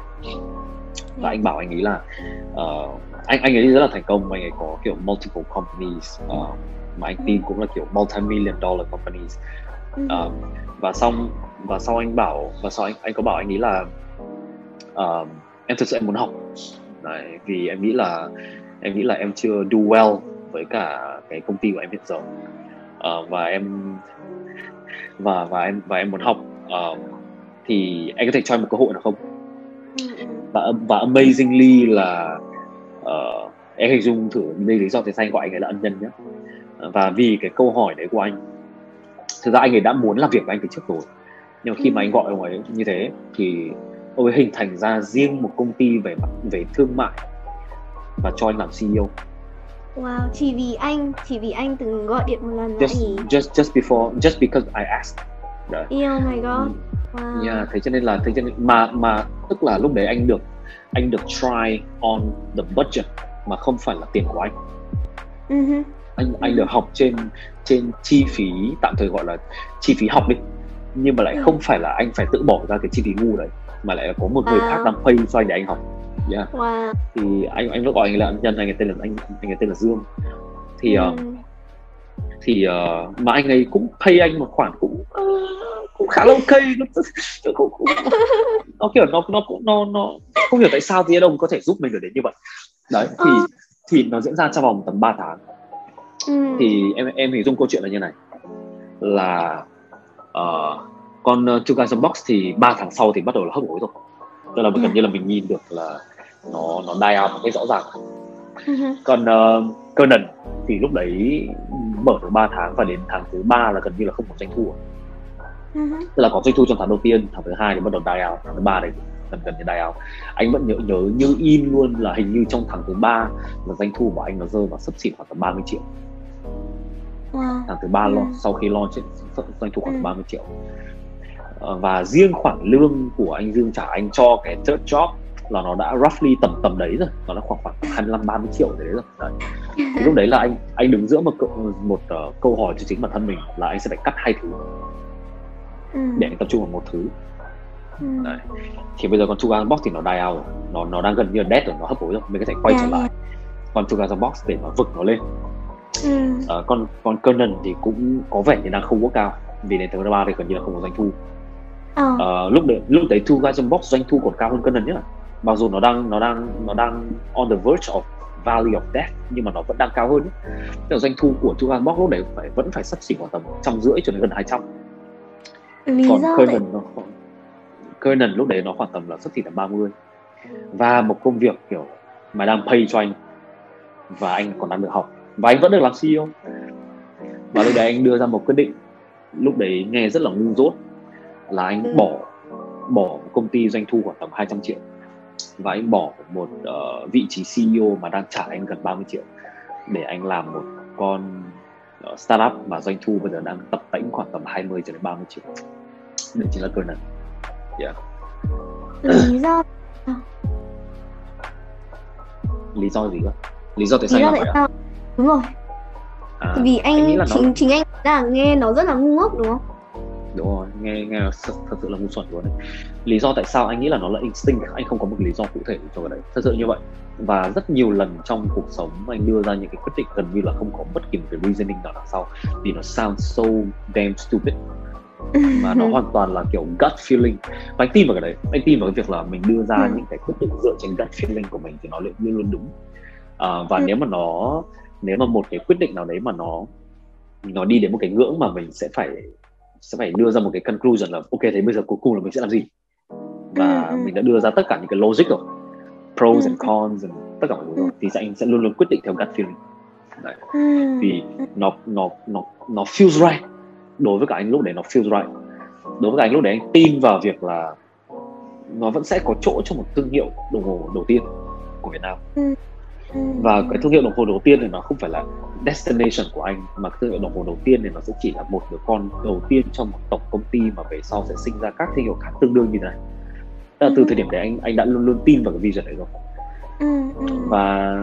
Và anh bảo anh ấy là uh, anh anh ấy rất là thành công. Anh ấy có kiểu multiple companies uh, mà anh tin cũng là kiểu multi-million dollar companies. Uh, và xong và sau anh bảo và sau anh anh có bảo anh ấy là uh, em thực sự em muốn học. Đấy, vì em nghĩ là em nghĩ là em chưa do well với cả cái công ty của em hiện giờ. Uh, và em và và em và em muốn học. Uh, thì anh có thể cho em một cơ hội được không? Và và amazingly là uh, em hình dung thử đây lý do tại sao anh gọi anh ấy là ân nhân nhé và vì cái câu hỏi đấy của anh thực ra anh ấy đã muốn làm việc với anh từ trước rồi nhưng mà khi mà anh gọi ông ấy như thế thì ông ấy hình thành ra riêng một công ty về mặt về thương mại và cho anh làm CEO. Wow, chỉ vì anh, chỉ vì anh từng gọi điện một lần just, anh just just before, just because I asked. Đấy. Oh my god. Ừ. Wow. Yeah, thế cho nên là thế cho nên mà mà tức là lúc đấy anh được anh được try on the budget mà không phải là tiền của anh. Uh-huh. Anh anh được học trên trên chi phí tạm thời gọi là chi phí học đi nhưng mà lại uh-huh. không phải là anh phải tự bỏ ra cái chi phí ngu đấy mà lại có một người wow. khác đang pay cho anh để anh học yeah. wow. thì anh anh vẫn gọi anh là ân nhân anh ấy tên là anh anh ấy tên là dương thì ừ. uh, thì uh, mà anh ấy cũng pay anh một khoản cũng uh, cũng khá là ok nó, nó, cũng, cũng, nó kiểu nó nó cũng nó nó không hiểu tại sao thì đông có thể giúp mình được đến như vậy đấy thì ờ. thì nó diễn ra trong vòng tầm 3 tháng ừ. thì em em hình dung câu chuyện là như này là uh, con Two Guys Box thì 3 tháng sau thì bắt đầu là hấp hối rồi tức là gần ừ. như là mình nhìn được là nó nó die out một cái rõ ràng uh-huh. còn uh, Conan thì lúc đấy mở được 3 tháng và đến tháng thứ ba là gần như là không có doanh thu uh-huh. tức là có doanh thu trong tháng đầu tiên tháng thứ hai thì bắt đầu die out tháng thứ ba này gần gần như die out anh vẫn nhớ nhớ như in luôn là hình như trong tháng thứ ba là doanh thu của anh nó rơi vào sấp xỉ khoảng tầm 30 triệu wow. tháng thứ ba ừ. sau khi launch doanh thu khoảng ừ. 30 triệu ờ, và riêng khoản lương của anh Dương trả anh cho cái third job là nó đã roughly tầm tầm đấy rồi nó đã khoảng khoảng 25 30 triệu đấy rồi đấy. Thì lúc đấy là anh anh đứng giữa một một uh, câu hỏi cho chính bản thân mình là anh sẽ phải cắt hai thứ ừ. để anh tập trung vào một thứ ừ. đấy. thì bây giờ con Two Box thì nó die out rồi nó nó đang gần như là dead rồi nó hấp hối rồi mình có thể quay trở lại còn Two Box để nó vực nó lên ừ. uh, con con Conan thì cũng có vẻ như đang không có cao vì đến tháng ba thì gần như là không có doanh thu. Ờ. uh, lúc đấy lúc đấy Two Guys Box doanh thu còn cao hơn Conan nhá. Mặc dù nó đang nó đang nó đang on the verge of value of death nhưng mà nó vẫn đang cao hơn tức doanh thu của Two Guys Box lúc đấy phải vẫn phải sắp xỉ khoảng tầm trăm rưỡi cho đến gần 200 Lý còn Conan nó Conan lúc đấy nó khoảng tầm là sắp xỉ tầm 30 và một công việc kiểu mà đang pay cho anh và anh còn đang được học và anh vẫn được làm CEO và lúc đấy anh đưa ra một quyết định lúc đấy nghe rất là ngu dốt là anh ừ. bỏ bỏ công ty doanh thu khoảng tầm 200 triệu. Và anh bỏ một uh, vị trí CEO mà đang trả anh gần 30 triệu để anh làm một con uh, startup mà doanh thu bây giờ đang tập tễnh khoảng tầm 20 cho đến 30 triệu. Đấy chính là cơ năng. Yeah. lý do lý do gì cơ? Lý do tại sao lý do tại sao đúng rồi à, vì anh, anh chính nó... chính anh là nghe nó rất là ngu ngốc đúng không? Đúng rồi nghe nghe thật, thật sự là ngu xuẩn luôn đấy. Lý do tại sao anh nghĩ là nó là instinct anh không có một lý do cụ thể cho cái đấy. Thật sự như vậy. Và rất nhiều lần trong cuộc sống anh đưa ra những cái quyết định gần như là không có bất kỳ một cái reasoning nào đằng sau vì nó sounds so damn stupid. Mà nó hoàn toàn là kiểu gut feeling. Và anh tin vào cái đấy. Anh tin vào cái việc là mình đưa ra ừ. những cái quyết định dựa trên gut feeling của mình thì nó luôn luôn đúng. À, và ừ. nếu mà nó nếu mà một cái quyết định nào đấy mà nó nó đi đến một cái ngưỡng mà mình sẽ phải sẽ phải đưa ra một cái conclusion là ok thế bây giờ cuối cùng là mình sẽ làm gì? Và ừ, ừ. mình đã đưa ra tất cả những cái logic rồi. Pros ừ. and cons and tất cả mọi thứ rồi. Thì sẽ anh sẽ luôn luôn quyết định theo gut feeling. Đấy. vì nó nó nó nó feels right. Đối với cả anh lúc đấy nó feels right. Đối với cả anh lúc đấy anh tin vào việc là nó vẫn sẽ có chỗ cho một thương hiệu đồng hồ đầu tiên của Việt Nam và cái thương hiệu đồng hồ đầu tiên thì nó không phải là destination của anh mà thương hiệu đồng hồ đầu tiên thì nó sẽ chỉ là một đứa con đầu tiên trong một tổng công ty mà về sau sẽ sinh ra các thương hiệu khác tương đương như thế này. Tức là từ thời điểm đấy anh anh đã luôn luôn tin vào cái vision đấy rồi. Và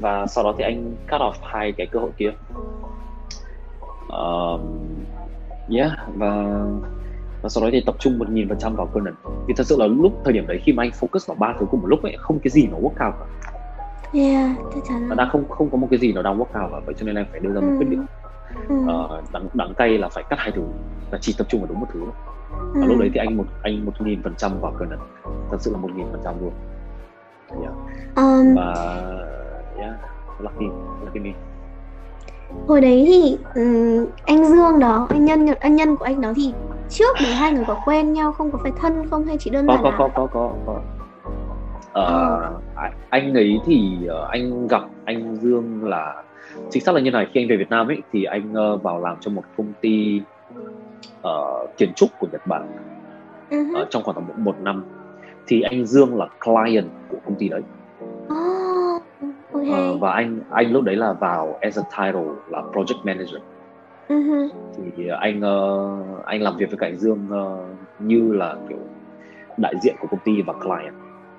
và sau đó thì anh cut off hai cái cơ hội kia. Uh, yeah và và sau đó thì tập trung một nghìn phần trăm vào Conan. Vì thật sự là lúc thời điểm đấy khi mà anh focus vào ba thứ cùng một lúc ấy không cái gì nó work out cả Yeah, chắc chắn và đang không không có một cái gì nó đang work out và vậy cho nên em phải đưa ra một ừ. quyết định ừ. uh, đắng đắng cay là phải cắt hai thứ và chỉ tập trung vào đúng một thứ và ừ. lúc đấy thì anh một anh một nghìn phần trăm vào Conan thật sự là một nghìn phần trăm luôn yeah. um, và yeah lucky lucky me hồi đấy thì um, anh Dương đó anh nhân anh nhân của anh đó thì trước đấy hai người có quen nhau không có phải thân không hay chỉ đơn giản có có, có có có có uh, anh ấy thì uh, anh gặp anh Dương là chính xác là như này khi anh về Việt Nam ấy thì anh uh, vào làm cho một công ty uh, kiến trúc của Nhật Bản uh-huh. uh, trong khoảng một, một năm thì anh Dương là client của công ty đấy oh, okay. uh, và anh anh lúc đấy là vào as a title là project manager uh-huh. thì anh uh, anh làm việc với cả anh Dương uh, như là kiểu đại diện của công ty và client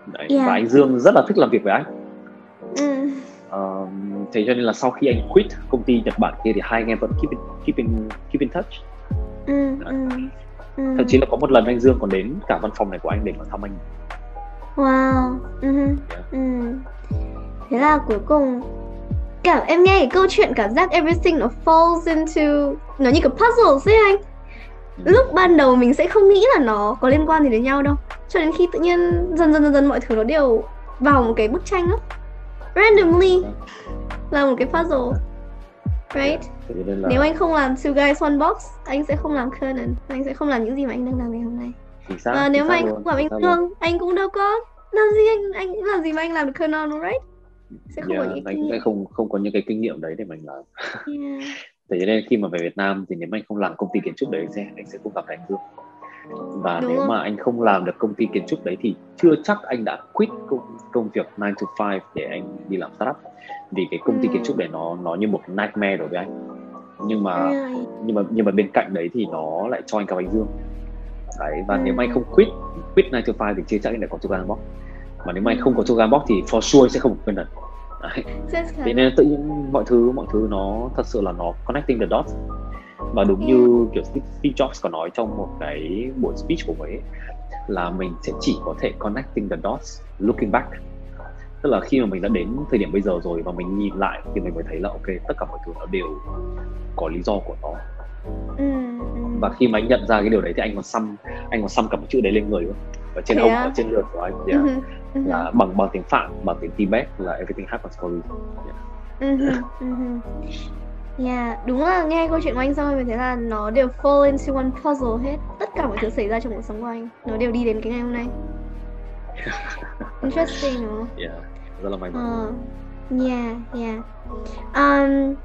Đấy, yeah. và anh Dương rất là thích làm việc với anh ừ. uh, thế cho nên là sau khi anh quit công ty Nhật Bản kia thì hai anh em vẫn keep in, keep in, keep in touch ừ, ừ. thậm chí là có một lần anh Dương còn đến cả văn phòng này của anh để mà thăm anh wow uh-huh. yeah. ừ. thế là cuối cùng cảm em nghe cái câu chuyện cảm giác everything nó falls into nó như cái puzzle ấy anh lúc ban đầu mình sẽ không nghĩ là nó có liên quan gì đến nhau đâu. Cho đến khi tự nhiên dần dần dần dần mọi thứ nó đều vào một cái bức tranh đó randomly là một cái puzzle right? Là... nếu anh không làm two guys one box anh sẽ không làm Conan anh sẽ không làm những gì mà anh đang làm ngày hôm nay. Và nếu mà anh không làm anh thương anh cũng đâu có làm gì anh anh làm gì mà anh làm được Conan right? Sẽ không yeah, có những anh sẽ không không có những cái kinh nghiệm đấy để mình làm. Yeah. thế nên khi mà về Việt Nam thì nếu mà anh không làm công ty kiến trúc đấy sẽ anh sẽ không gặp anh Dương và Đúng nếu không? mà anh không làm được công ty kiến trúc đấy thì chưa chắc anh đã quit công công việc 9 to 5 để anh đi làm startup vì cái công ty ừ. kiến trúc đấy nó nó như một nightmare đối với anh nhưng mà ừ. nhưng mà nhưng mà bên cạnh đấy thì nó lại cho anh gặp anh Dương đấy và ừ. nếu mà anh không quit quit 9 to 5 thì chưa chắc anh lại có Tugan Box mà nếu mà anh không có Tugan Box thì for sure sẽ không có quyền đấy. Thế nên tự nhiên mọi thứ mọi thứ nó thật sự là nó connecting the dots. Và đúng như kiểu Steve Jobs có nói trong một cái buổi speech của ấy, là mình sẽ chỉ có thể connecting the dots looking back. Tức là khi mà mình đã đến thời điểm bây giờ rồi và mình nhìn lại thì mình mới thấy là ok tất cả mọi thứ nó đều có lý do của nó. Ừ, ừ. và khi mà anh nhận ra cái điều đấy thì anh còn xăm anh còn xăm cả một chữ đấy lên người luôn ở trên hông ở trên lượt của anh yeah. uh-huh. Uh-huh. là bằng bằng tiếng phạn bằng tiếng tibet là everything happens for you yeah. uh-huh. Uh-huh. Yeah, đúng là nghe câu chuyện của anh xong mình thấy là nó đều fall into one puzzle hết Tất cả mọi thứ xảy ra trong cuộc sống của anh Nó đều đi đến cái ngày hôm nay Interesting đúng không? Yeah, rất là may mắn uh, Yeah, yeah um,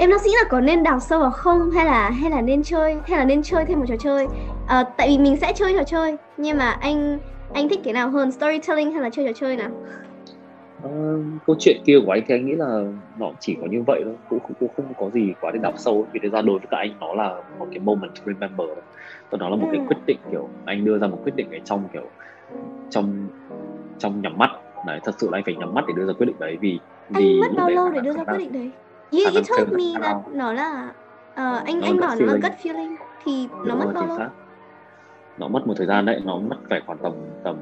Em đang nghĩ là có nên đào sâu vào không? Hay là hay là nên chơi? Hay là nên chơi thêm một trò chơi? Uh, tại vì mình sẽ chơi trò chơi nhưng mà anh anh thích cái nào hơn storytelling hay là chơi trò chơi nào? Uh, câu chuyện kia của anh thì anh nghĩ là nó chỉ có như vậy thôi. Cũng, cũng, cũng không có gì quá để đào sâu vì thực ra đối với cả anh nó là một cái moment to remember. Và nó là một ừ. cái quyết định kiểu anh đưa ra một quyết định ở trong kiểu trong trong nhắm mắt. Đấy thật sự là anh phải nhắm mắt để đưa ra quyết định đấy. Vì vì anh mất bao lâu để đưa ra quyết định đấy you, you told me là nó là uh, anh anh bảo nó là gut feeling thì nó mất bao lâu? nó mất một thời gian đấy nó mất phải khoảng tầm tầm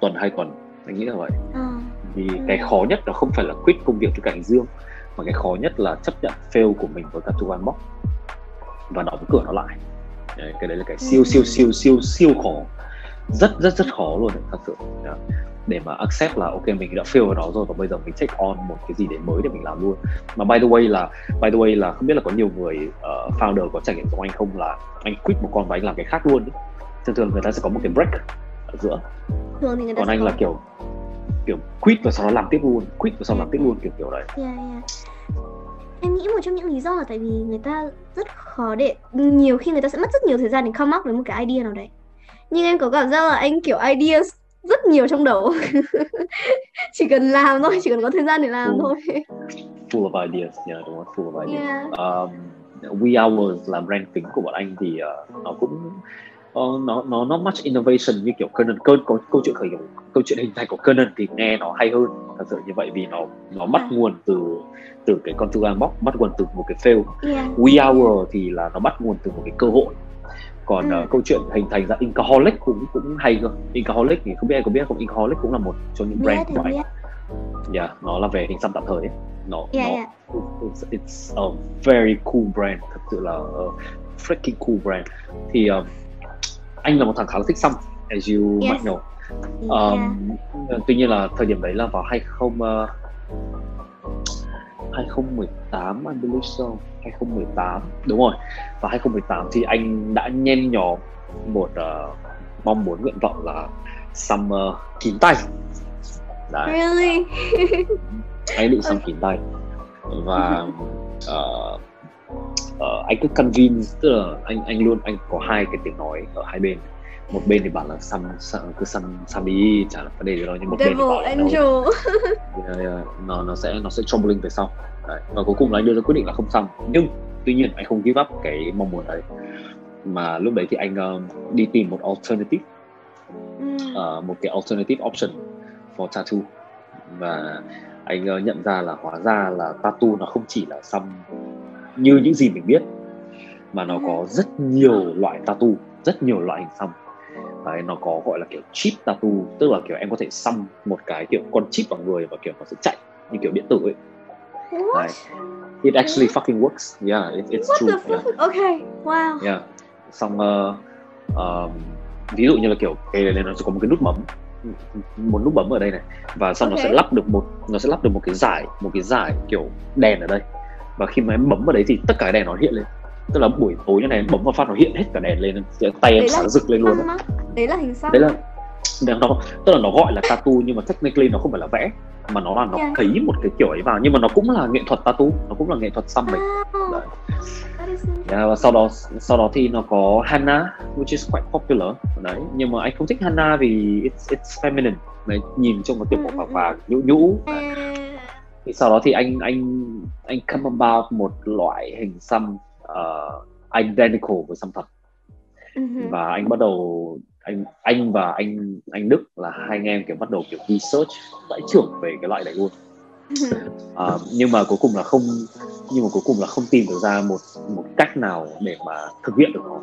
tuần hai tuần anh nghĩ là vậy. À thì ừ. cái khó nhất nó không phải là quit công việc cho cảnh dương mà cái khó nhất là chấp nhận fail của mình với cả one box và đóng cửa nó lại. Đấy, cái đấy là cái ừ. siêu siêu siêu siêu siêu khó rất rất rất khó luôn đấy, thật sự. Để mà accept là ok mình đã fail vào đó rồi và bây giờ mình take on một cái gì đấy mới để mình làm luôn. Mà by the way là by the way là không biết là có nhiều người uh, founder có trải nghiệm giống anh không là anh quit một con và anh làm cái khác luôn ấy. thường thường người ta sẽ có một cái break ở giữa. Thường thì người ta còn anh có... là kiểu kiểu quit và sau đó làm tiếp luôn quit và sau đó làm tiếp luôn kiểu kiểu đấy. Yeah, yeah. em nghĩ một trong những lý do là tại vì người ta rất khó để nhiều khi người ta sẽ mất rất nhiều thời gian để come up với một cái idea nào đấy nhưng em có cảm giác là anh kiểu ideas rất nhiều trong đầu. Chỉ cần làm thôi chỉ cần có thời gian để làm full, thôi. Full of ideas. Yeah đúng không full of ideas. Yeah. um, We Hours làm brand kính của bọn anh thì uh, nó cũng uh, nó nó nó much innovation như kiểu Conan. Câu có câu chuyện khởi nghiệp câu chuyện hình thành của Conan thì nghe nó hay hơn thật sự như vậy vì nó nó bắt à. nguồn từ từ cái con Tugan box bắt nguồn từ một cái fail. Yeah. We Hour thì là nó bắt nguồn từ một cái cơ hội còn ừ. uh, câu chuyện hình thành ra Incaholic cũng cũng hay cơ Incaholic thì không biết ai có biết không Incaholic cũng là một trong những brand của anh yeah, nó là về hình xăm tạm thời ấy nó yeah, nó yeah. It's, it's a very cool brand thật sự là a freaking cool brand thì uh, anh là một thằng khá là thích xăm as you yes. might know um, yeah. tuy nhiên là thời điểm đấy là vào 20 uh, 2018 I believe so 2018 đúng rồi. Và 2018 thì anh đã nhen nhóm một uh, mong muốn nguyện vọng là uh, kín tay. Đấy. Really? anh định xăm kín tay. Và uh, uh, anh cứ convince tức là anh anh luôn anh có hai cái tiếng nói ở hai bên một bên thì bảo là xăm, xăm cứ xăm xăm đi chả là vấn đề gì đâu nhưng một Devil bên thì bảo là angel. yeah, yeah, nó nó sẽ nó sẽ troubling về sau. Đấy. và cuối cùng là anh đưa ra quyết định là không xăm nhưng tuy nhiên anh không give up cái mong muốn đấy. Mà lúc đấy thì anh uh, đi tìm một alternative uh, một cái alternative option for tattoo và anh uh, nhận ra là hóa ra là tattoo nó không chỉ là xăm như những gì mình biết mà nó có rất nhiều loại tattoo rất nhiều loại hình xăm Đấy, nó có gọi là kiểu chip tattoo tức là kiểu em có thể xăm một cái kiểu con chip vào người và kiểu nó sẽ chạy như kiểu điện tử ấy Đấy. It actually fucking works. Yeah, it, it's What true. The fuck? Yeah. Okay. Wow. Yeah. xong uh, uh, ví dụ như là kiểu cái này nó sẽ có một cái nút bấm một nút bấm ở đây này và xong okay. nó sẽ lắp được một nó sẽ lắp được một cái giải một cái giải kiểu đèn ở đây và khi mà em bấm vào đấy thì tất cả đèn nó hiện lên tức là buổi tối như này bấm vào phát nó hiện hết cả đèn lên tay em sáng rực lên luôn đấy. đấy là hình xăm. Đấy là nó tức là nó gọi là tattoo nhưng mà technically nó không phải là vẽ mà nó là nó yeah. cấy một cái kiểu ấy vào. Nhưng mà nó cũng là nghệ thuật tattoo nó cũng là nghệ thuật xăm mình đấy. Yeah, và sau đó sau đó thì nó có Hana which is quite popular. Đấy nhưng mà anh không thích Hana vì it's it's feminine. Đấy, nhìn trông nó kiểu một vàng vàng nhũ nhũ. Thì sau đó thì anh anh anh come about một loại hình xăm uh, identical với xăm thật. Và anh bắt đầu anh anh và anh anh Đức là hai anh em kiểu bắt đầu kiểu research vẽ trưởng về cái loại này luôn. À, nhưng mà cuối cùng là không nhưng mà cuối cùng là không tìm được ra một một cách nào để mà thực hiện được nó.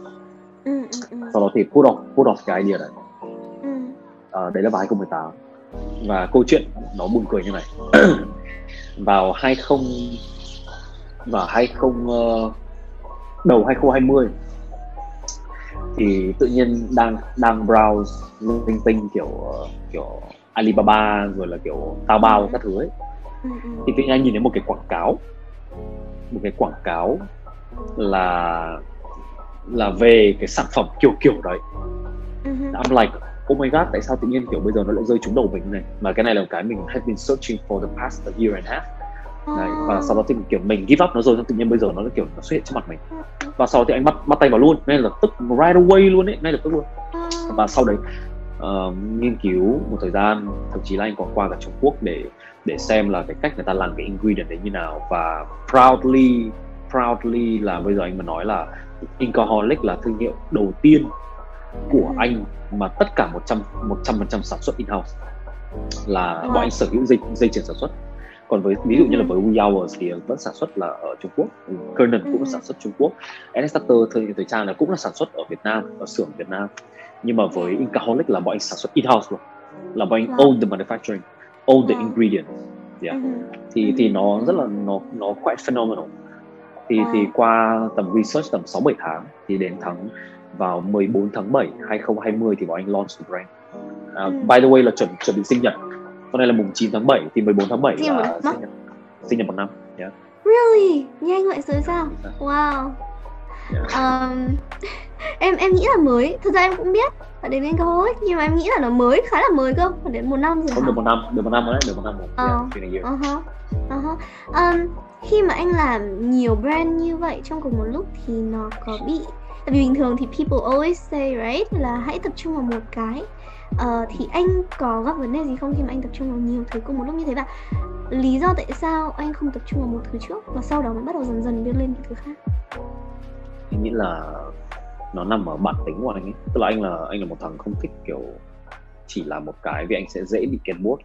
Ừ, ừ, ừ. sau đó thì put off put off cái idea này. À, đấy là vào 2018 và câu chuyện nó buồn cười như này. Vào 20 vào 20 uh, đầu 2020 thì tự nhiên đang đang browse linh tinh kiểu kiểu Alibaba rồi là kiểu Taobao các thứ ấy. Ừ, ừ. thì tự nhiên anh nhìn thấy một cái quảng cáo một cái quảng cáo là là về cái sản phẩm kiểu kiểu đấy. Ừ, I'm like oh my god tại sao tự nhiên kiểu bây giờ nó lại rơi trúng đầu mình này? Mà cái này là cái mình have been searching for the past year and a half Đấy, và sau đó thì kiểu mình give up nó rồi tự nhiên bây giờ nó kiểu nó xuất hiện trước mặt mình. Và sau đó thì anh bắt bắt tay vào luôn nên là tức right away luôn ấy ngay lập tức luôn. Và sau đấy uh, nghiên cứu một thời gian thậm chí là anh còn qua cả Trung Quốc để để xem là cái cách người ta làm cái ingredient đấy như nào. Và proudly proudly là bây giờ anh mà nói là Incaholic là thương hiệu đầu tiên của anh mà tất cả 100 100 phần trăm sản xuất in house là bọn anh sở hữu dây dây chuyền sản xuất còn với ví dụ như là với We Hours thì vẫn sản xuất là ở Trung Quốc. Kernan cũng là sản xuất Trung Quốc. NS Starter thời thời trang này cũng là sản xuất ở Việt Nam ở xưởng Việt Nam. Nhưng mà với Incaholic là bọn anh sản xuất in house luôn. Là bọn anh own the manufacturing own the ingredient yeah. thì thì nó rất là nó nó quite phenomenal. Thì thì qua tầm research tầm 6 7 tháng thì đến tháng vào 14 tháng 7 2020 thì bọn anh launch the brand. Uh, by the way là chuẩn chuẩn bị sinh nhật hôm nay là mùng 9 tháng 7 thì 14 tháng 7 sinh là sinh nhật, sinh nhật một năm yeah. Really? Nhanh vậy rồi sao? Wow. Yeah. Um, em em nghĩ là mới thực ra em cũng biết là đến bên câu nhưng mà em nghĩ là nó mới khá là mới cơ phải đến một năm rồi không được một năm được một năm rồi đấy được một năm rồi uh, yeah, uh-huh. Uh-huh. Um, khi mà anh làm nhiều brand như vậy trong cùng một lúc thì nó có bị tại vì bình thường thì people always say right là hãy tập trung vào một cái uh, thì anh có gặp vấn đề gì không khi mà anh tập trung vào nhiều thứ cùng một lúc như thế và lý do tại sao anh không tập trung vào một thứ trước và sau đó mới bắt đầu dần dần biến lên những thứ khác? Anh nghĩ là nó nằm ở bản tính của anh ấy. Tức là anh là anh là một thằng không thích kiểu chỉ làm một cái vì anh sẽ dễ bị kẹt bút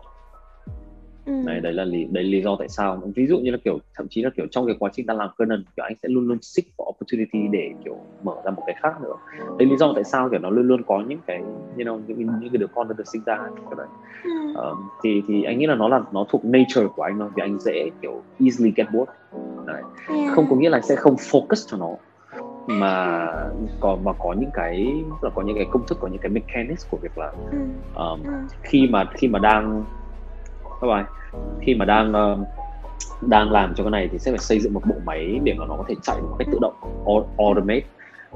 ừ. đấy đấy là lý đấy lý do tại sao. Ví dụ như là kiểu thậm chí là kiểu trong cái quá trình ta làm Canon kiểu anh sẽ luôn luôn seek for opportunity để kiểu mở ra một cái khác nữa. Đấy lý do tại sao kiểu nó luôn luôn có những cái you know những những cái đứa con nó được sinh ra cái đấy. Um, thì thì anh nghĩ là nó là nó thuộc nature của anh thôi vì anh dễ kiểu easily get bored. Đấy. Yeah. không có nghĩa là sẽ không focus cho nó mà còn mà có những cái là có những cái công thức có những cái mechanics của việc là um, khi mà khi mà đang các bạn khi mà đang uh, đang làm cho cái này thì sẽ phải xây dựng một bộ máy để mà nó có thể chạy một cách tự động automate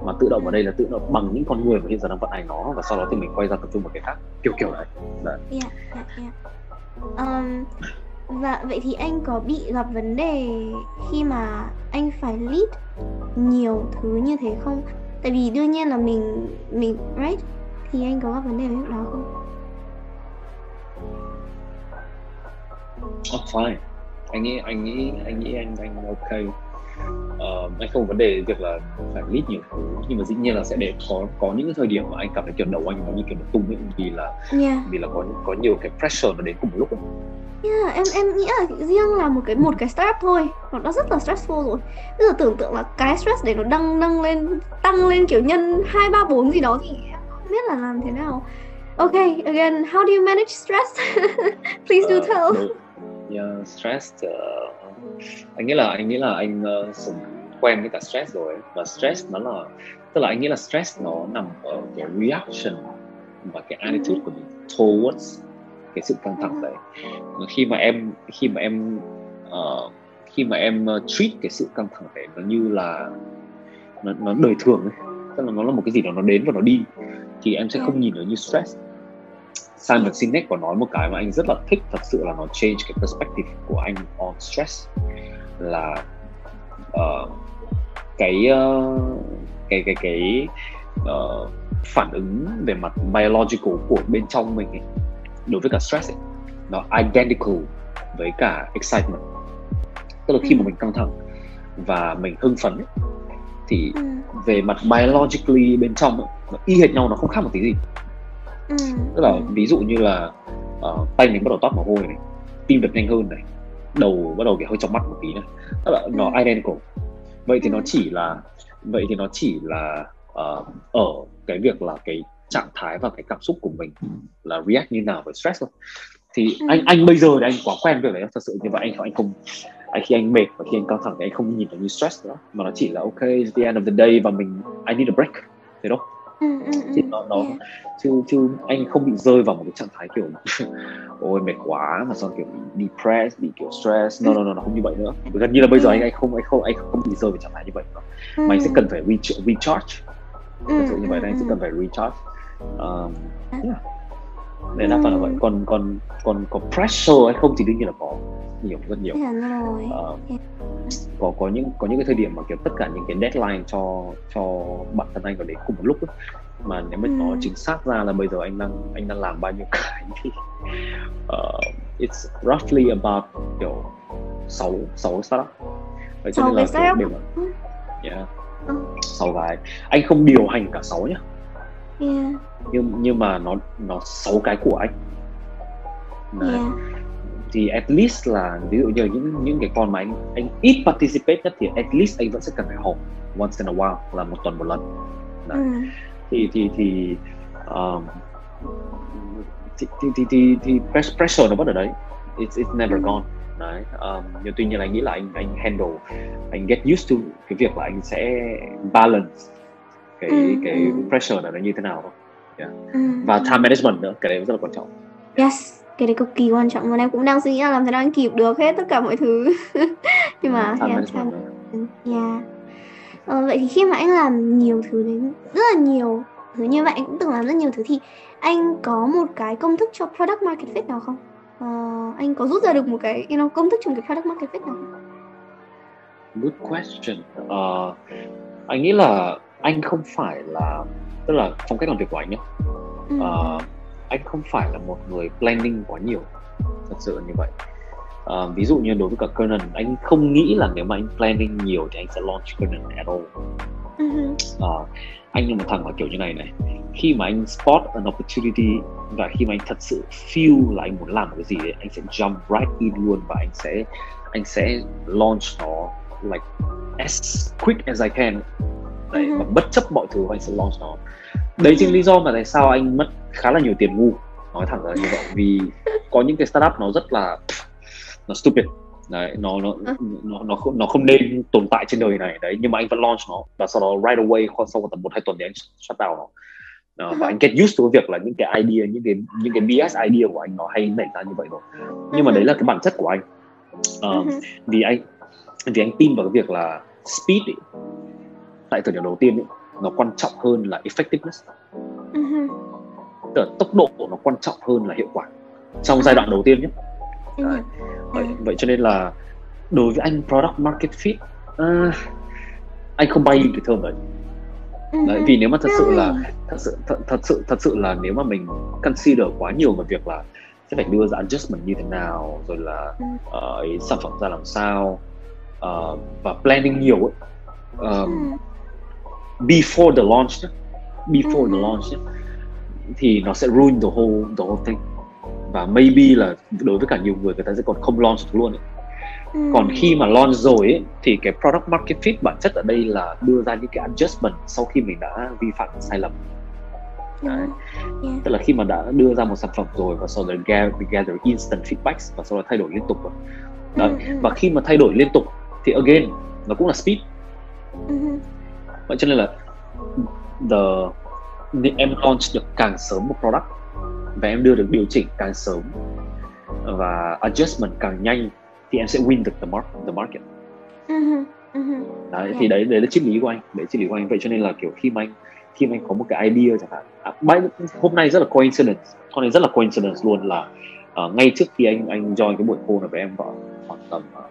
mà tự động ở đây là tự động bằng những con người mà hiện giờ đang vận hành nó và sau đó thì mình quay ra tập trung vào cái khác kiểu kiểu đấy. đấy. Yeah, yeah, yeah. Um, và vậy thì anh có bị gặp vấn đề khi mà anh phải lead nhiều thứ như thế không? Tại vì đương nhiên là mình mình right thì anh có gặp vấn đề với việc đó không? Oh, fine. Anh nghĩ anh nghĩ anh nghĩ anh anh ok. Uh, anh không vấn đề việc là phải lead nhiều thứ nhưng mà dĩ nhiên là sẽ để có có những thời điểm mà anh cảm thấy kiểu đầu anh nó như kiểu nó tung ấy vì là yeah. vì là có có nhiều cái pressure nó đến cùng một lúc ấy. Yeah, em em nghĩ là riêng là một cái một cái startup thôi nó đã rất là stressful rồi bây giờ tưởng tượng là cái stress để nó đăng nâng lên tăng lên kiểu nhân hai ba bốn gì đó thì em không biết là làm thế nào okay again how do you manage stress please do uh, yeah, stress uh, anh nghĩ là anh nghĩ là anh uh, quen với cả stress rồi và stress nó là tức là anh nghĩ là stress nó nằm ở cái reaction và cái attitude của mình towards cái sự căng thẳng đấy. Khi mà em khi mà em uh, khi mà em uh, treat cái sự căng thẳng đấy nó như là nó, nó đời thường ấy tức là nó là một cái gì đó nó đến và nó đi thì em sẽ không nhìn nó như stress Simon Sinek có nói một cái mà anh rất là thích thật sự là nó change cái perspective của anh on stress là uh, cái uh, cái cái cái uh, phản ứng về mặt biological của bên trong mình ấy, đối với cả stress ấy, nó identical với cả excitement tức là khi mà ừ. mình căng thẳng và mình hưng phấn ấy, thì ừ. về mặt biologically bên trong ấy, nó y hệt nhau nó không khác một tí gì ừ. tức là ví dụ như là uh, tay mình bắt đầu toát mồ hôi này tim đập nhanh hơn này đầu bắt đầu kiểu hơi trong mắt một tí này tức là nó ừ. identical vậy thì nó chỉ là vậy thì nó chỉ là uh, ở cái việc là cái trạng thái và cái cảm xúc của mình là react như nào với stress thôi thì ừ. anh anh bây giờ thì anh quá quen việc đấy thật sự như vậy anh anh không anh khi anh mệt và khi anh căng thẳng thì anh không nhìn thấy như stress nữa mà nó chỉ là ok the end of the day và mình I need a break thế đó ừ, ừ, thì nó nó yeah. chứ chứ anh không bị rơi vào một cái trạng thái kiểu ôi mệt quá mà xong kiểu bị depressed bị kiểu stress. No no no nó không như vậy nữa. Gần như là bây giờ anh anh không anh không anh không bị rơi vào trạng thái như vậy nữa. Mà anh sẽ cần phải recharge. Thật sự như vậy anh sẽ cần phải recharge. Um, yeah. Nên đa phần là vậy. Còn còn còn có pressure hay không thì đương nhiên là có nhiều rất nhiều uh, có có những có những cái thời điểm mà kiểu tất cả những cái deadline cho cho bản thân anh vào đến cùng một lúc ấy. mà nếu mà ừ. nó chính xác ra là bây giờ anh đang anh đang làm bao nhiêu cái thì uh, it's roughly about kiểu sáu sáu startup vậy cho nên là kiểu đều là yeah. ừ. sáu cái anh không điều hành cả sáu nhá yeah. nhưng nhưng mà nó nó sáu cái của anh Đấy. Yeah. Thì at least là ví dụ như những những cái con mà anh anh ít participate nhất thì at least anh vẫn sẽ cần phải họp once in a while là một tuần một lần Đấy. Ừ. thì thì thì um, thì, thì, thì, thì, thì pressure nó vẫn ở đấy it's, it's never ừ. gone đấy um, nhưng tuy nhiên anh nghĩ là anh anh handle anh get used to cái việc là anh sẽ balance cái ừ, cái ừ. pressure là nó như thế nào yeah. ừ. và time management nữa cái đấy rất là quan trọng yes cái đấy cực kỳ quan trọng và em cũng đang suy nghĩ là làm thế nào anh kịp được hết tất cả mọi thứ nhưng mà time yeah, time... yeah. Ờ, vậy thì khi mà anh làm nhiều thứ đến rất là nhiều thứ như vậy anh cũng từng làm rất nhiều thứ thì anh có một cái công thức cho product market fit nào không? Ờ, anh có rút ra được một cái you know, công thức trong cái product market fit nào không? Good question. Uh, anh nghĩ là anh không phải là tức là phong cách làm việc của anh nhé ừ. uh, anh không phải là một người planning quá nhiều thật sự như vậy. Uh, ví dụ như đối với cả Canon anh không nghĩ là nếu mà anh planning nhiều thì anh sẽ launch Canon at all. Uh, anh là một thằng là kiểu như này này khi mà anh spot an opportunity và khi mà anh thật sự feel là anh muốn làm một cái gì đấy anh sẽ jump right in luôn và anh sẽ anh sẽ launch nó like as quick as I can. Đấy uh-huh. và bất chấp mọi thứ anh sẽ launch nó đấy chính lý do mà tại sao anh mất khá là nhiều tiền ngu. Nói thẳng ra như vậy vì có những cái startup nó rất là nó stupid. Đấy nó nó nó nó không nó không nên tồn tại trên đời này. Đấy nhưng mà anh vẫn launch nó và sau đó right away sau tầm một hai tuần thì anh shut down nó. Đó, và anh get used to việc là những cái idea những cái những cái BS idea của anh nó hay nảy ra như vậy rồi. Nhưng mà đấy là cái bản chất của anh. Uh, vì anh vì anh tin vào cái việc là speed ấy, tại thời điểm đầu tiên ấy, nó quan trọng hơn là effectiveness. Uh-huh. Tức là tốc độ nó quan trọng hơn là hiệu quả. Trong giai đoạn đầu tiên nhé. Uh-huh. vậy, vậy cho nên là đối với anh product market fit uh, anh không bay cái term đấy. Đấy, vì nếu mà thật sự là thật sự thật, thật sự thật sự là nếu mà mình consider quá nhiều về việc là sẽ phải đưa ra adjustment như thế nào rồi là uh, sản phẩm ra làm sao uh, và planning nhiều ấy um, before the launch before the launch thì nó sẽ ruin the whole the whole thing và maybe là đối với cả nhiều người người ta sẽ còn không launch được luôn ấy. còn khi mà launch rồi ấy, thì cái product market fit bản chất ở đây là đưa ra những cái adjustment sau khi mình đã vi phạm sai lầm Đấy. Yeah. tức là khi mà đã đưa ra một sản phẩm rồi và sau đó gather, gather instant feedbacks và sau đó thay đổi liên tục Đấy. và khi mà thay đổi liên tục thì again nó cũng là speed. Vậy cho nên là the em launch được càng sớm một product và em đưa được điều chỉnh càng sớm và adjustment càng nhanh thì em sẽ win được the, mark, the market uh-huh. Uh-huh. đấy yeah. thì đấy đấy là triết lý của anh đấy triết lý của anh vậy cho nên là kiểu khi mà anh khi mà anh có một cái idea chẳng hạn à, hôm nay rất là coincidence hôm nay rất là coincidence luôn là uh, ngay trước khi anh anh join cái buổi call này với em vào khoảng tầm uh,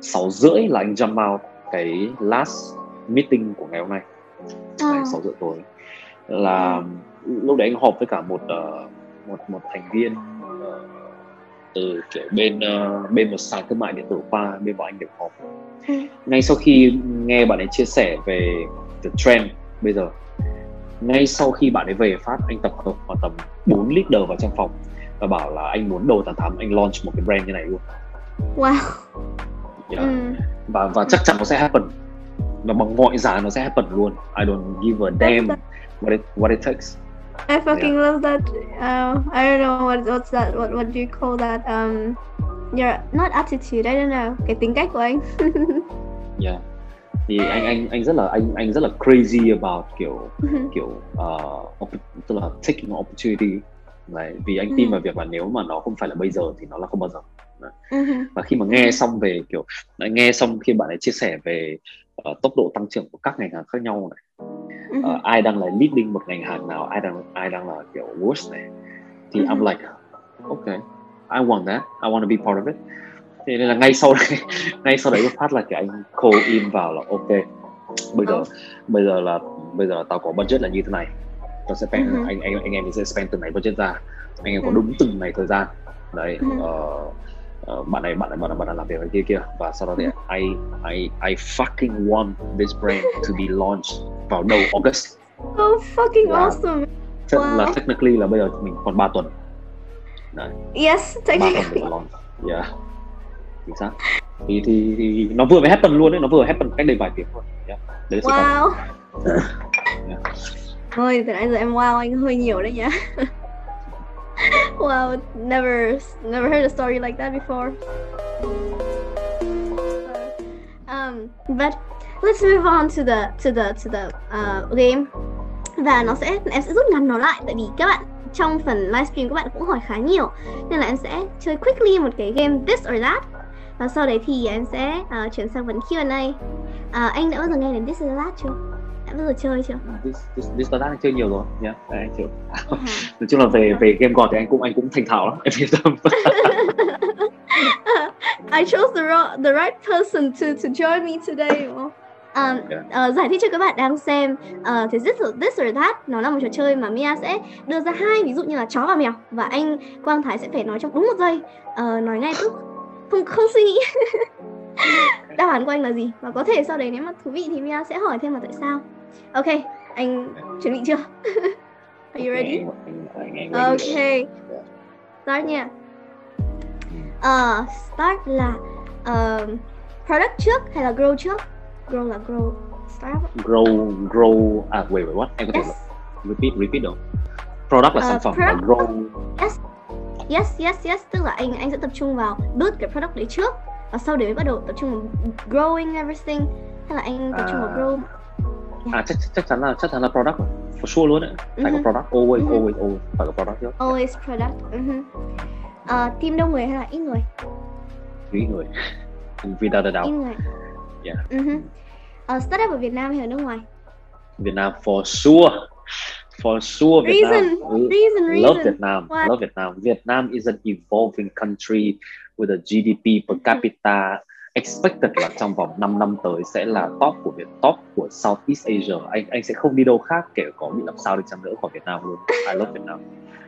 sáu rưỡi là anh jump out cái last meeting của ngày hôm nay à. sáu rưỡi tối là lúc đấy anh họp với cả một uh, một một thành viên uh, từ kiểu bên uh, bên một sàn thương mại điện tử qua bên bọn anh được họp ừ. ngay sau khi nghe bạn ấy chia sẻ về the trend bây giờ ngay sau khi bạn ấy về phát anh tập hợp khoảng tầm 4 leader vào trong phòng và bảo là anh muốn đầu tháng 8 anh launch một cái brand như này luôn wow yeah. ừ. và và chắc chắn nó sẽ happen và bằng mọi giá nó sẽ happen luôn. I don't give a damn what it what it takes. I fucking yeah. love that uh, I don't know what what's that what what do you call that um your not attitude I don't know cái tính cách của anh. Yeah. Thì anh anh anh rất là anh anh rất là crazy about kiểu kiểu uh, tức là taking opportunity. Đấy, vì anh tin vào việc là nếu mà nó không phải là bây giờ thì nó là không bao giờ. Và khi mà nghe xong về kiểu nghe xong khi bạn ấy chia sẻ về uh, tốc độ tăng trưởng của các ngành hàng khác nhau này. Uh, ai đang là leading một ngành hàng nào ai đang ai đang là kiểu worst này thì I'm like okay I want that I want to be part of it. Thế nên là ngay sau đấy ngay sau đấy phát là cái anh call in vào là ok bây giờ bây giờ là bây giờ là tao có budget là như thế này. Tao sẽ spend uh-huh. anh anh anh em sẽ spend từng này budget ra. Anh em có đúng từng này thời gian. Đấy uh, uh, bạn này bạn này bạn này bạn này làm việc cái kia kia và sau đó thì I I I fucking want this brand to be launched vào đầu August. Oh fucking là, awesome. wow. là technically là bây giờ mình còn 3 tuần. Đấy. Yes technically. 3 tuần launch. Yeah. Chính xác. Thì, thì thì nó vừa mới happen luôn đấy nó vừa happen cách đây vài tiếng thôi. Yeah. đấy wow. Yeah. thôi từ nãy giờ em wow anh hơi nhiều đấy nhá wow never never heard a story like that before. Um but let's move on to the to the to the uh, game. Và nó sẽ em sẽ rút ngắn nó lại tại vì các bạn trong phần livestream các bạn cũng hỏi khá nhiều. Nên là em sẽ chơi quickly một cái game this or that. Và sau đấy thì em sẽ uh, chuyển sang phần Q&A uh, anh đã bao giờ nghe đến This is the Last chưa? Đã bao giờ chơi chưa? The Last anh chơi nhiều rồi nhá, yeah, anh chơi. Nói chung là về về game god thì anh cũng anh cũng thành thạo lắm, em yên tâm. I chose the the right person to to join me today. Um, uh, giải thích cho các bạn đang xem uh, thì this, this or that nó là một trò chơi mà Mia sẽ đưa ra hai ví dụ như là chó và mèo và anh Quang Thái sẽ phải nói trong đúng một giây uh, nói ngay tức không không suy nghĩ đáp án của anh là gì và có thể sau đấy nếu mà thú vị thì Mia sẽ hỏi thêm là tại sao ok anh chuẩn bị chưa? Are you ready? Ok start nha. Uh, start là uh, product trước hay là grow trước? Grow là grow start. Grow grow à wait wait what? Em có thể yes. repeat repeat được. Product là uh, sản phẩm product, và grow. Yes. Yes yes yes. Tức là anh anh sẽ tập trung vào build cái product đấy trước và sau đấy mới bắt đầu tập trung vào growing everything. Hay là anh tập trung vào à. grow. À chắc chắc chắn là chắc chắn là product for sure luôn đấy phải uh-huh. có product always uh-huh. always always phải có product trước always product uh-huh. uh, team đông người hay là ít người ít người without a doubt ít người yeah uh-huh. uh, startup ở Việt Nam hay ở nước ngoài Việt Nam for sure for sure reason, Vietnam. Reason, reason. Love Vietnam. What? Love Vietnam. Vietnam is an evolving country with a GDP per capita expected là trong vòng 5 năm tới sẽ là top của Việt top của Southeast Asia. Anh anh sẽ không đi đâu khác kể có bị làm sao đi chăng nữa khỏi Việt Nam luôn. I love Vietnam.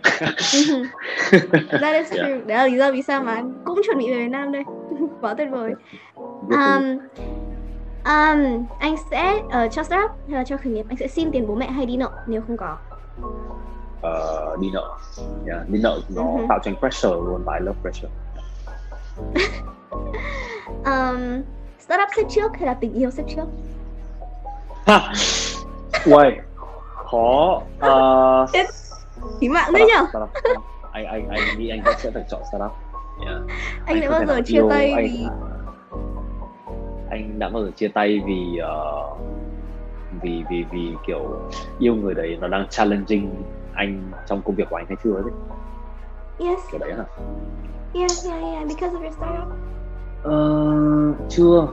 That is true. Yeah. Đấy là lý do vì sao mà anh cũng chuẩn bị về Việt Nam đây. Quá tuyệt vời. Um, Um, anh sẽ uh, cho startup hay là cho khởi nghiệp anh sẽ xin tiền bố mẹ hay đi nợ nếu không có uh, đi nợ yeah, đi nợ nó uh-huh. tạo cho anh pressure luôn và I love pressure um, startup xếp trước hay là tình yêu xếp trước? Uầy, khó. Uh... Ý mạng đấy nhở anh anh anh nghĩ anh sẽ phải chọn startup. Yeah. anh, anh đã bao giờ chia tay vì anh đã bao giờ chia tay vì uh, vì vì vì kiểu yêu người đấy nó đang challenging anh trong công việc của anh hay chưa đấy yes. Kiểu đấy hả? Yeah yeah yeah because of your startup uh, chưa.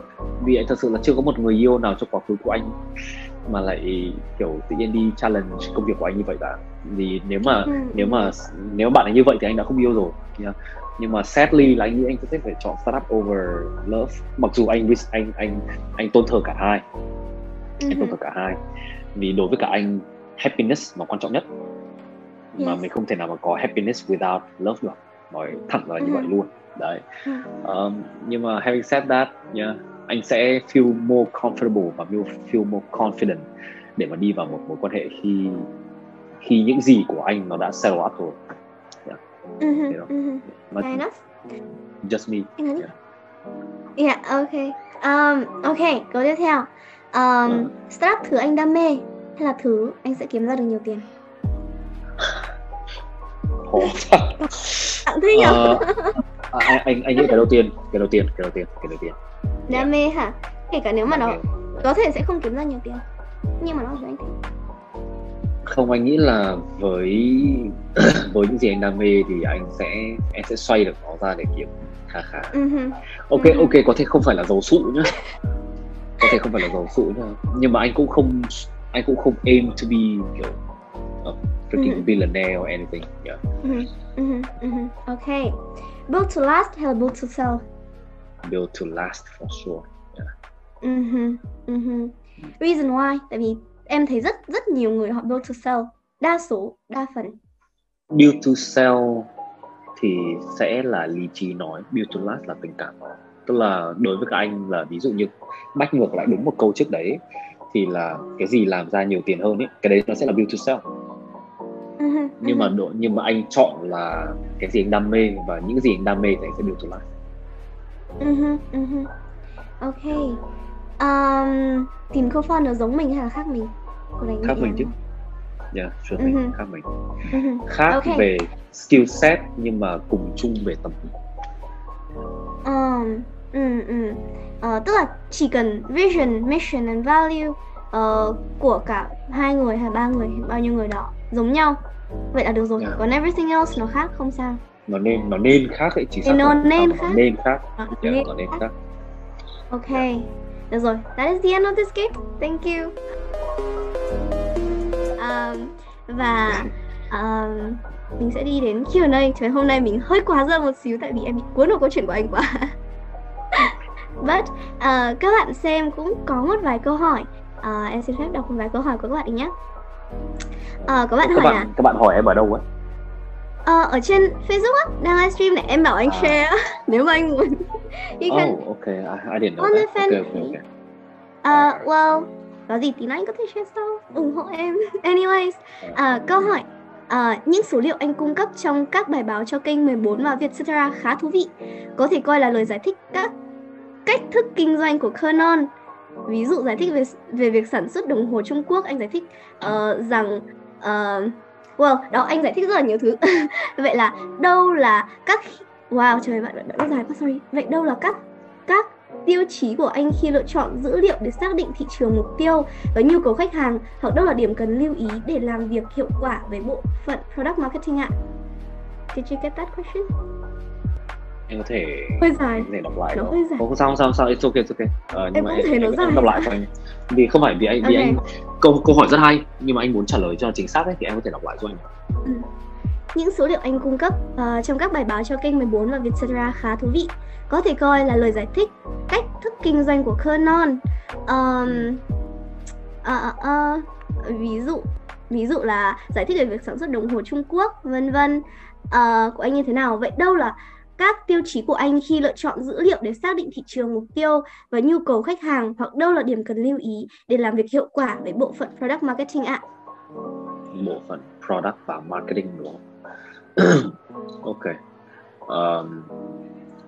Vì anh thật sự là chưa có một người yêu nào trong quá khứ của anh mà lại kiểu tự nhiên đi challenge công việc của anh như vậy cả. Vì nếu mà ừ. nếu mà nếu bạn ấy như vậy thì anh đã không yêu rồi yeah. nhưng mà sadly là anh nghĩ anh sẽ phải chọn startup over love. Mặc dù anh anh anh anh tôn thờ cả hai. Anh tôn thờ cả hai. Vì đối với cả anh happiness là quan trọng nhất. Mà mình không thể nào mà có happiness without love được nói thẳng là như vậy luôn. Đấy. Um, nhưng mà having said that yeah, anh sẽ feel more comfortable và feel more confident để mà đi vào một mối quan hệ khi khi những gì của anh nó đã settle up rồi. Yeah. mm-hmm, you know? Fair enough. just me. Yeah. yeah okay um, ok câu tiếp theo. Um, uh. startup thứ anh đam mê hay là thứ anh sẽ kiếm ra được nhiều tiền? Khổ tặng thế nhỉ uh, anh anh anh nghĩ cái đầu tiên cái đầu tiên cái đầu tiên cái đầu tiên. Đam mê hả? Kể cả nếu mà nó có thể sẽ không kiếm ra nhiều tiền nhưng mà nó là anh thích không anh nghĩ là với với những gì anh đam mê thì anh sẽ em sẽ xoay được nó ra để kiếm. Khá khá uh-huh. ok uh-huh. ok có thể không phải là dầu sụ nhá. Có thể không phải là dầu sụ nhá. Nhưng mà anh cũng không anh cũng không aim to be kiểu a freaking uh-huh. billionaire or anything yeah. Uh-huh. Uh-huh. okay build to last hay là build to sell build to last for sure yeah uh-huh. Uh-huh. reason why tại vì em thấy rất rất nhiều người họ build to sell đa số đa phần build to sell thì sẽ là lý trí nói build to last là tình cảm tức là đối với các anh là ví dụ như bách ngược lại đúng một câu trước đấy thì là cái gì làm ra nhiều tiền hơn ấy cái đấy nó sẽ là build to sell nhưng mà độ nhưng mà anh chọn là cái gì anh đam mê và những gì anh đam mê thì anh sẽ build to last uh-huh, uh-huh. ok um, tìm co-founder giống mình hay là khác mình khác mình chứ dạ yeah, sure uh-huh. khác mình uh-huh. khác okay. về skill set nhưng mà cùng chung về tầm um, ừ, ừ. Uh, tức là chỉ cần vision, mission and value uh, của cả hai người hay ba người bao nhiêu người đó giống nhau vậy là được rồi. Yeah. còn everything else nó khác không sao? Nó nên nó nên khác ấy chỉ xác nó nên khác nó nên khác. Nó yeah, nên, nó nên khác. ok. Yeah. được rồi. That is the end of this game. Thank you. Um, và um, mình sẽ đi đến Q&A Trời hôm nay mình hơi quá giờ một xíu tại vì em bị cuốn vào câu chuyện của anh quá. But uh, các bạn xem cũng có một vài câu hỏi. Uh, Em xin phép đọc một vài câu hỏi của các bạn nhé uh, Các bạn các hỏi bạn, là Các bạn hỏi em ở đâu á? Uh, ở trên Facebook á, đang livestream này em bảo anh à. share nếu mà anh muốn. you can oh, okay, I, I didn't know that. Okay, okay, okay. Uh, well, có gì tí nữa anh có thể share sau ủng hộ em anyways à, câu hỏi à, những số liệu anh cung cấp trong các bài báo cho kênh 14 và Vietcetera khá thú vị có thể coi là lời giải thích các cách thức kinh doanh của Canon ví dụ giải thích về về việc sản xuất đồng hồ Trung Quốc anh giải thích uh, rằng uh, well đó anh giải thích rất là nhiều thứ vậy là đâu là các wow trời bạn đã dài quá sorry vậy đâu là các các tiêu chí của anh khi lựa chọn dữ liệu để xác định thị trường mục tiêu và nhu cầu khách hàng hoặc đâu là điểm cần lưu ý để làm việc hiệu quả với bộ phận product marketing ạ? Did you get that question? Em có thể hơi dài. Có thể đọc lại. Nó hơi dài. Không sao sao sao it's okay it's okay. Ờ, nhưng em mà cũng thấy nó dài. Em đọc lại cho anh. Vì không phải vì anh vì okay. anh câu câu hỏi rất hay nhưng mà anh muốn trả lời cho chính xác ấy thì em có thể đọc lại cho anh. Ừ. Những số liệu anh cung cấp uh, trong các bài báo cho kênh 14 và Vietcetera khá thú vị có thể coi là lời giải thích cách thức kinh doanh của Canon um, uh, uh, uh, ví dụ ví dụ là giải thích về việc sản xuất đồng hồ Trung Quốc vân vân uh, của anh như thế nào vậy đâu là các tiêu chí của anh khi lựa chọn dữ liệu để xác định thị trường mục tiêu và nhu cầu khách hàng hoặc đâu là điểm cần lưu ý để làm việc hiệu quả với bộ phận product marketing ạ? Bộ phận product và marketing đúng không? ok. Um,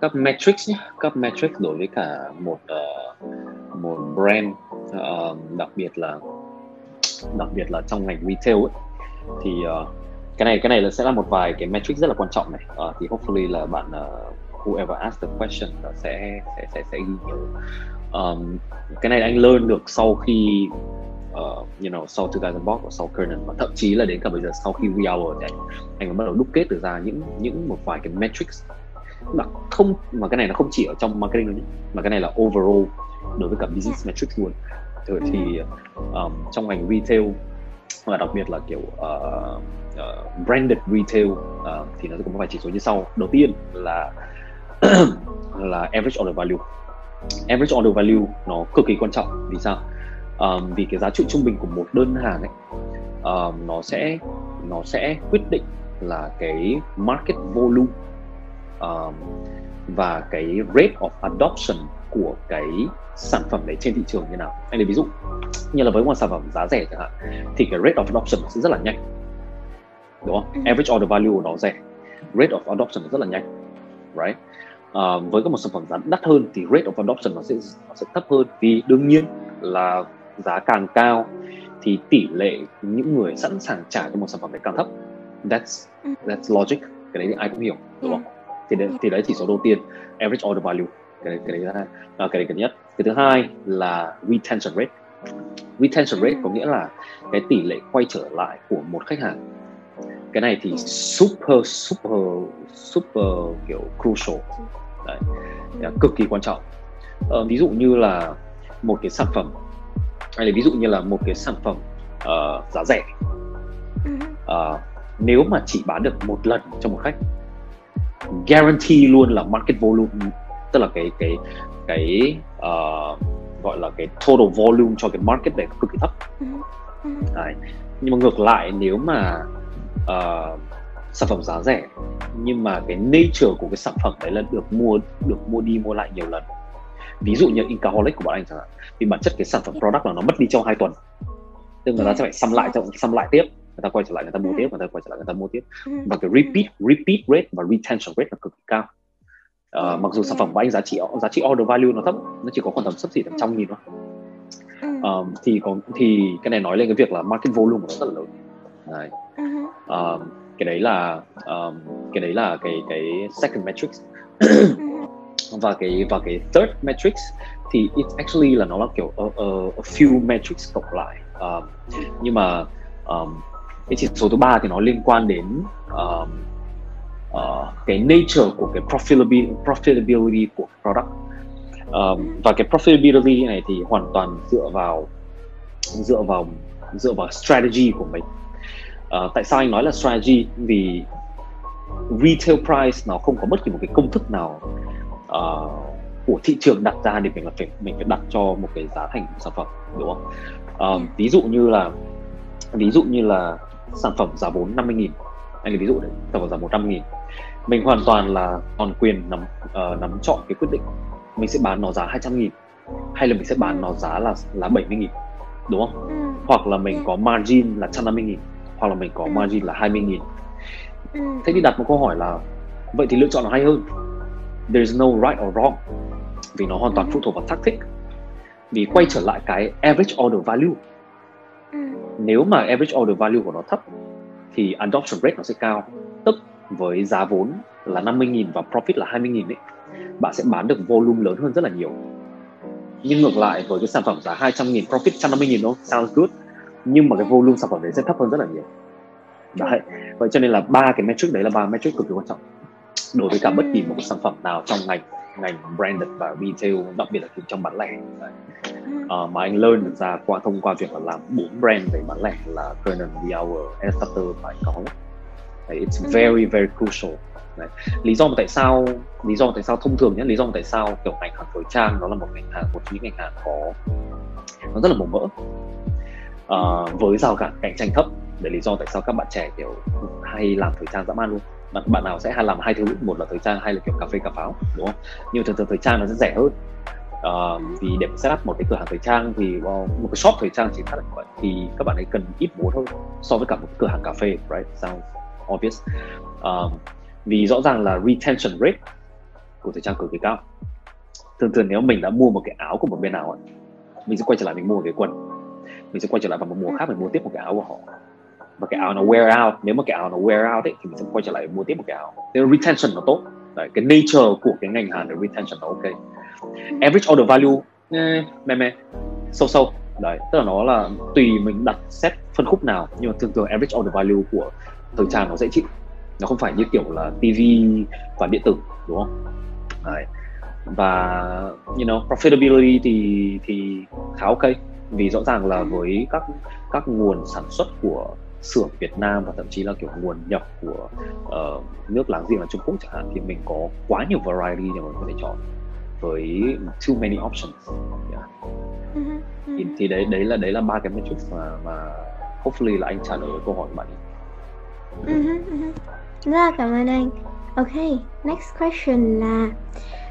các metrics nhé các metrics đối với cả một uh, một brand uh, đặc biệt là đặc biệt là trong ngành retail ấy, thì uh, cái này cái này là sẽ là một vài cái metric rất là quan trọng này. Uh, thì hopefully là bạn uh, whoever asked the question là sẽ sẽ sẽ sẽ ghi nhớ. Um, cái này anh learn được sau khi uh, you know sau 2000 box và sau Kernan và thậm chí là đến cả bây giờ sau khi We Hour thì anh anh mới bắt đầu đúc kết được ra những những một vài cái metrics. Mà không mà cái này nó không chỉ ở trong marketing nữa mà cái này là overall đối với cả business metrics luôn. Thì um, trong ngành retail và đặc biệt là kiểu uh, uh, branded retail uh, thì nó cũng có vài chỉ số như sau. Đầu tiên là là average order value. Average order value nó cực kỳ quan trọng. Vì sao? Um, vì cái giá trị trung bình của một đơn hàng ấy um, nó sẽ nó sẽ quyết định là cái market volume um, và cái rate of adoption của cái sản phẩm đấy trên thị trường như nào? Anh lấy ví dụ như là với một sản phẩm giá rẻ chẳng hạn thì cái rate of adoption sẽ rất là nhanh. Đúng không? Ừ. average order value của nó rẻ rate of adoption rất là nhanh right? Uh, với các một sản phẩm giá đắt hơn thì rate of adoption nó sẽ nó sẽ thấp hơn. Vì đương nhiên là giá càng cao thì tỷ lệ những người sẵn sàng trả cho một sản phẩm đấy càng thấp. That's ừ. that's logic. Cái đấy thì ai cũng hiểu đúng không? Thì đấy, thì đấy chỉ số đầu tiên average order value cái cái đấy là à, cái đấy cái nhất. Cái thứ hai là retention rate. Retention rate có nghĩa là cái tỷ lệ quay trở lại của một khách hàng. Cái này thì super super super kiểu crucial. Đấy cực kỳ quan trọng. Ờ, ví dụ như là một cái sản phẩm hay là ví dụ như là một cái sản phẩm uh, giá rẻ. Uh, nếu mà chỉ bán được một lần cho một khách guarantee luôn là market volume tức là cái cái cái uh, gọi là cái total volume cho cái market này cực kỳ thấp. Đấy. nhưng mà ngược lại nếu mà uh, sản phẩm giá rẻ nhưng mà cái nature của cái sản phẩm đấy là được mua được mua đi mua lại nhiều lần. Ví dụ như Incaholic của bọn anh chẳng hạn vì bản chất cái sản phẩm product là nó mất đi trong hai tuần. Tức người ta sẽ phải xăm lại xăm lại tiếp người ta quay trở lại người ta mua tiếp người ta quay trở lại người ta mua tiếp. Và cái repeat repeat rate và retention rate là cực kỳ cao uh, mặc dù sản phẩm của anh giá trị giá trị order value nó thấp nó chỉ có khoảng tầm sấp xỉ tầm trăm nghìn thôi. Um, thì còn thì cái này nói lên cái việc là market volume của nó rất là lớn. Đấy. Um, cái đấy là um, cái đấy là cái cái second metrics. Và cái và cái third metrics thì it actually là nó là kiểu a, a, a few metrics cộng lại. Um, nhưng mà um, cái chỉ số thứ ba thì nó liên quan đến um, uh, cái nature của cái profitability, profitability của product. Um, và cái profitability này thì hoàn toàn dựa vào dựa vào dựa vào strategy của mình. Uh, tại sao anh nói là strategy? Vì retail price nó không có bất kỳ một cái công thức nào uh, của thị trường đặt ra để mình là phải mình phải đặt cho một cái giá thành của sản phẩm đúng không? Uh, ví dụ như là ví dụ như là sản phẩm giá vốn 50 nghìn. Anh lấy ví dụ đấy sản phẩm giá 100 nghìn mình hoàn toàn là còn quyền nắm uh, nắm chọn cái quyết định. Mình sẽ bán nó giá 200 nghìn hay là mình sẽ bán nó giá là là 70 nghìn đúng không? Ừ. hoặc là mình có margin là 150 nghìn hoặc là mình có ừ. margin là 20 nghìn. Ừ. thế thì đặt một câu hỏi là vậy thì lựa chọn nào hay hơn? There is no right or wrong vì nó hoàn toàn phụ thuộc vào tactic vì quay trở lại cái average order value. Nếu mà average order value của nó thấp thì adoption rate nó sẽ cao. Tức với giá vốn là 50.000 và profit là 20.000 ấy bạn sẽ bán được volume lớn hơn rất là nhiều. Nhưng ngược lại với cái sản phẩm giá 200.000 profit 150.000 nó sounds good nhưng mà cái volume sản phẩm đấy sẽ thấp hơn rất là nhiều. Đấy vậy cho nên là ba cái metric đấy là ba metric cực kỳ quan trọng. Đối với cả bất kỳ một cái sản phẩm nào trong ngành ngành branded và retail đặc biệt là trong bán lẻ. Uh, mà anh learn được ra qua thông qua việc là làm bốn brand về bán lẻ là Kernan, The Hour, Starter và có it's very very crucial. Đấy. lý do mà tại sao lý do tại sao thông thường nhất lý do mà tại sao kiểu ngành hàng thời trang nó là một ngành hàng một trong những ngành hàng có nó rất là màu mỡ. À, với rào cản cạnh tranh thấp để lý do tại sao các bạn trẻ kiểu hay làm thời trang dã man luôn. Bạn bạn nào sẽ hay làm hai thứ một là thời trang hay là kiểu cà phê cà pháo đúng không? Nhưng thường thường thời trang nó sẽ rẻ hơn. Uh, vì để set up một cái cửa hàng thời trang thì well, một cái shop thời trang chỉ khá là vậy thì các bạn ấy cần ít vốn hơn so với cả một cửa hàng cà phê right? Sounds obvious. Uh, vì rõ ràng là retention rate của thời trang cực kỳ cao thường thường nếu mình đã mua một cái áo của một bên nào ấy, mình sẽ quay trở lại mình mua một cái quần. Mình sẽ quay trở lại vào một mùa khác mình mua tiếp một cái áo của họ. Và cái áo nó wear out nếu mà cái áo nó wear out ấy, thì mình sẽ quay trở lại mua tiếp một cái áo. Nên retention nó tốt. Đấy, cái nature của cái ngành hàng là retention nó ok. Average order value eh, meh meh sâu sâu. Đấy tức là nó là tùy mình đặt set phân khúc nào. Nhưng mà thường thường average order value của thời trang nó dễ chịu nó không phải như kiểu là TV và điện tử đúng không đấy và you know profitability thì thì khá ok vì rõ ràng là với các các nguồn sản xuất của xưởng Việt Nam và thậm chí là kiểu nguồn nhập của uh, nước láng giềng là Trung Quốc chẳng hạn thì mình có quá nhiều variety để mình có thể chọn với too many options yeah. uh-huh. thì, thì đấy đấy là đấy là ba cái metrics mà mà hopefully là anh trả lời câu hỏi của bạn uh-huh. Rất là cảm ơn anh. Ok, next question là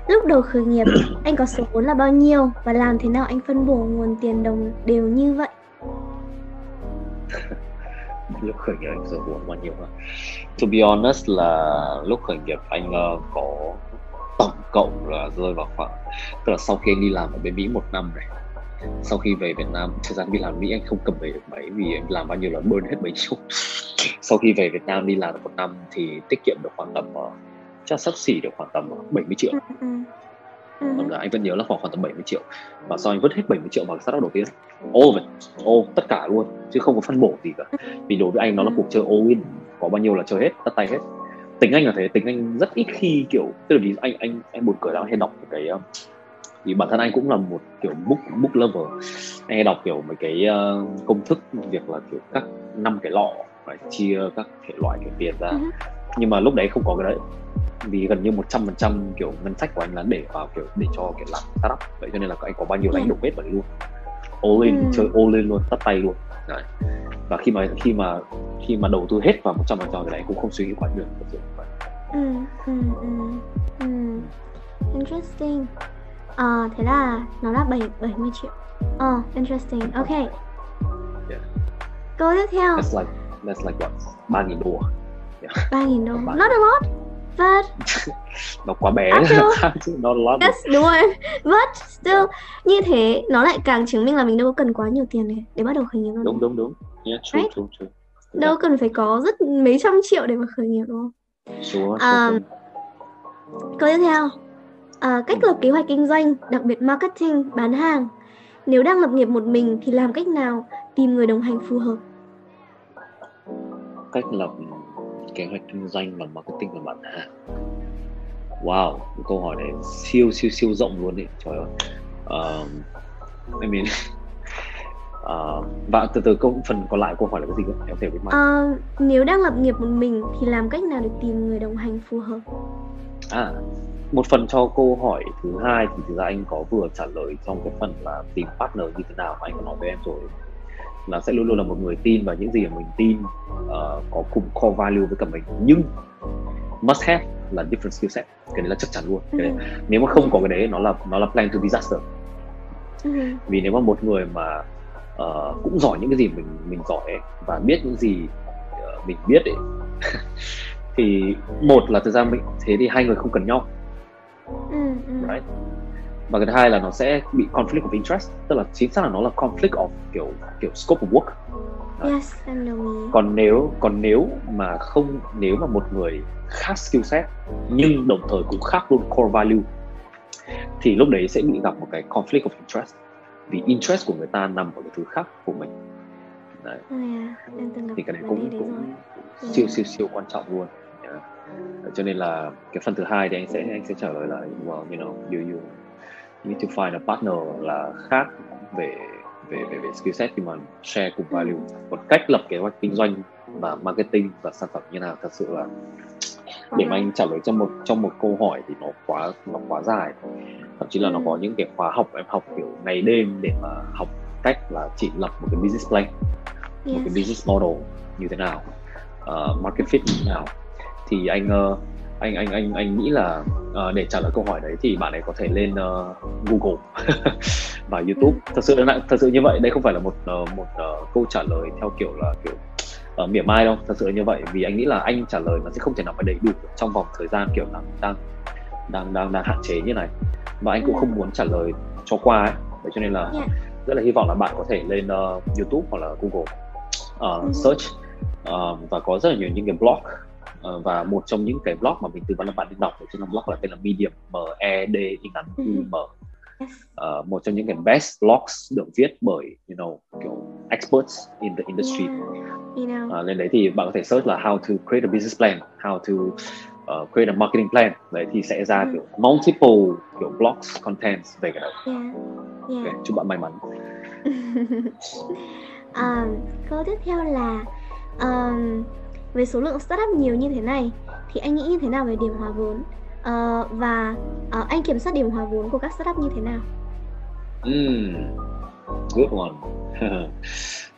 lúc đầu khởi nghiệp anh có số vốn là bao nhiêu và làm thế nào anh phân bổ nguồn tiền đồng đều như vậy? lúc khởi nghiệp anh số vốn bao nhiêu hả? To be honest là lúc khởi nghiệp anh uh, có tổng cộng là rơi vào khoảng tức là sau khi anh đi làm ở bên Mỹ một năm này sau khi về Việt Nam thời gian đi làm Mỹ anh không cầm về được mấy vì anh làm bao nhiêu là burn hết mấy nhiêu sau khi về Việt Nam đi làm được một năm thì tiết kiệm được khoảng tầm uh, chắc sắp xỉ được khoảng tầm 70 ờ, triệu. Ừ, ừ. ừ. anh vẫn nhớ là khoảng khoảng tầm 70 triệu. Và sau anh vứt hết 70 triệu vào cái startup đầu tiên. All of it all tất cả luôn chứ không có phân bổ gì cả. Vì đối với anh nó là cuộc chơi all in có bao nhiêu là chơi hết tất tay hết. Tính anh là thế tính anh rất ít khi kiểu tức là vì anh anh anh buồn cười lắm hay đọc cái vì bản thân anh cũng là một kiểu book book lover. Anh hay đọc kiểu mấy cái uh, công thức việc là kiểu các năm cái lọ phải chia các thể loại kiểu tiền ra. Uh-huh. nhưng mà lúc đấy không có cái đấy. Vì gần như một trăm phần trăm kiểu ngân sách của anh là để vào kiểu để cho kiểu làm startup. Vậy cho nên là anh có bao nhiêu là anh đổ hết vào đấy luôn. All in ừ. chơi all in luôn tắt tay luôn. Đấy. và khi mà khi mà khi mà đầu tư hết vào một trăm phần trăm cái này cũng không suy nghĩ quá nhiều. Ừ, ừ, ừ, ừ. interesting à, thế là nó là bảy bảy mươi triệu. Oh interesting. Ok. Yeah. câu tiếp theo. That's like that's like what? ba nghìn đô ba nghìn đô. Not a lot but nó quá bé. Not a lot. Yes đúng rồi. But still như thế nó lại càng chứng minh là mình đâu có cần quá nhiều tiền này để bắt đầu khởi nghiệp đâu đúng đúng đúng. Yeah true right? true true. Đâu cần phải có rất mấy trăm triệu để mà khởi nghiệp đúng không? Sure, um, sure. câu tiếp theo à, cách lập kế hoạch kinh doanh đặc biệt marketing bán hàng. Nếu đang lập nghiệp một mình thì làm cách nào tìm người đồng hành phù hợp? Cách lập kế hoạch kinh doanh và marketing và bán hàng. Wow câu hỏi này siêu siêu siêu rộng luôn đấy trời ơi. Uh, I mean uh, và từ từ câu phần còn lại câu hỏi là cái gì cơ? Em thể biết mai uh, nếu đang lập nghiệp một mình thì làm cách nào để tìm người đồng hành phù hợp? À một phần cho câu hỏi thứ hai thì thực ra anh có vừa trả lời trong cái phần là tìm partner như thế nào mà anh có nói với em rồi. Là sẽ luôn luôn là một người tin vào những gì mà mình tin uh, có cùng core value với cả mình. Nhưng must have là different skill set. Cái đấy là chắc chắn luôn. Cái đấy, ừ. nếu mà không có cái đấy nó là nó là plan to disaster. Ừ. vì nếu mà một người mà uh, cũng giỏi những cái gì mình mình giỏi ấy, và biết những gì uh, mình biết ấy thì một là thực ra mình thế thì hai người không cần nhau ừ, ừ. right và cái thứ hai là nó sẽ bị conflict of interest tức là chính xác là nó là conflict of kiểu kiểu scope of work Đấy. yes em đồng ý còn nếu còn nếu mà không nếu mà một người khác skill set nhưng đồng thời cũng khác luôn core value thì lúc đấy sẽ bị gặp một cái conflict of interest vì interest của người ta nằm ở cái thứ khác của mình đấy yeah. thì cái này cũng cũng siêu siêu siêu quan trọng luôn. Cho nên là cái phần thứ hai thì anh sẽ anh sẽ trả lời là well you know you you need to find a partner là khác về về về, về skill set khi mà share cùng value còn cách lập kế hoạch kinh doanh và marketing và sản phẩm như nào. Thật sự là để mà anh trả lời trong một trong một câu hỏi thì nó quá nó quá dài. Thậm chí là nó có những cái khóa học em học kiểu ngày đêm để mà học cách là chỉ lập một cái business plan một cái business model như thế nào uh, market fit như thế nào thì anh uh, anh anh anh anh nghĩ là uh, để trả lời câu hỏi đấy thì bạn ấy có thể lên uh, Google và YouTube. Thật sự là thật sự như vậy đây không phải là một uh, một uh, câu trả lời theo kiểu là kiểu uh, mỉa mai đâu. Thật sự như vậy vì anh nghĩ là anh trả lời nó sẽ không thể nào mà đầy đủ trong vòng thời gian kiểu là đang đang đang đang hạn chế như này. Và anh cũng không muốn trả lời cho qua ấy. Vậy cho nên là yeah. rất là hy vọng là bạn có thể lên uh, YouTube hoặc là Google uh, search uh, và có rất là nhiều những cái blog uh, và một trong những cái blog mà mình tư vấn là bạn nên đọc ở trên blog là tên là Medium M E D in ngắn U M uh, một trong những cái best blogs được viết bởi you know kiểu experts in the industry yeah. you know. uh, lên đấy thì bạn có thể search là how to create a business plan how to uh, create a marketing plan đấy thì sẽ ra mm. kiểu multiple kiểu blogs contents về cái đó yeah. Yeah. Okay, chúc bạn may mắn um, câu tiếp theo là um, với số lượng startup nhiều như thế này thì anh nghĩ như thế nào về điểm hòa vốn uh, và uh, anh kiểm soát điểm hòa vốn của các startup như thế nào? Mm, good one.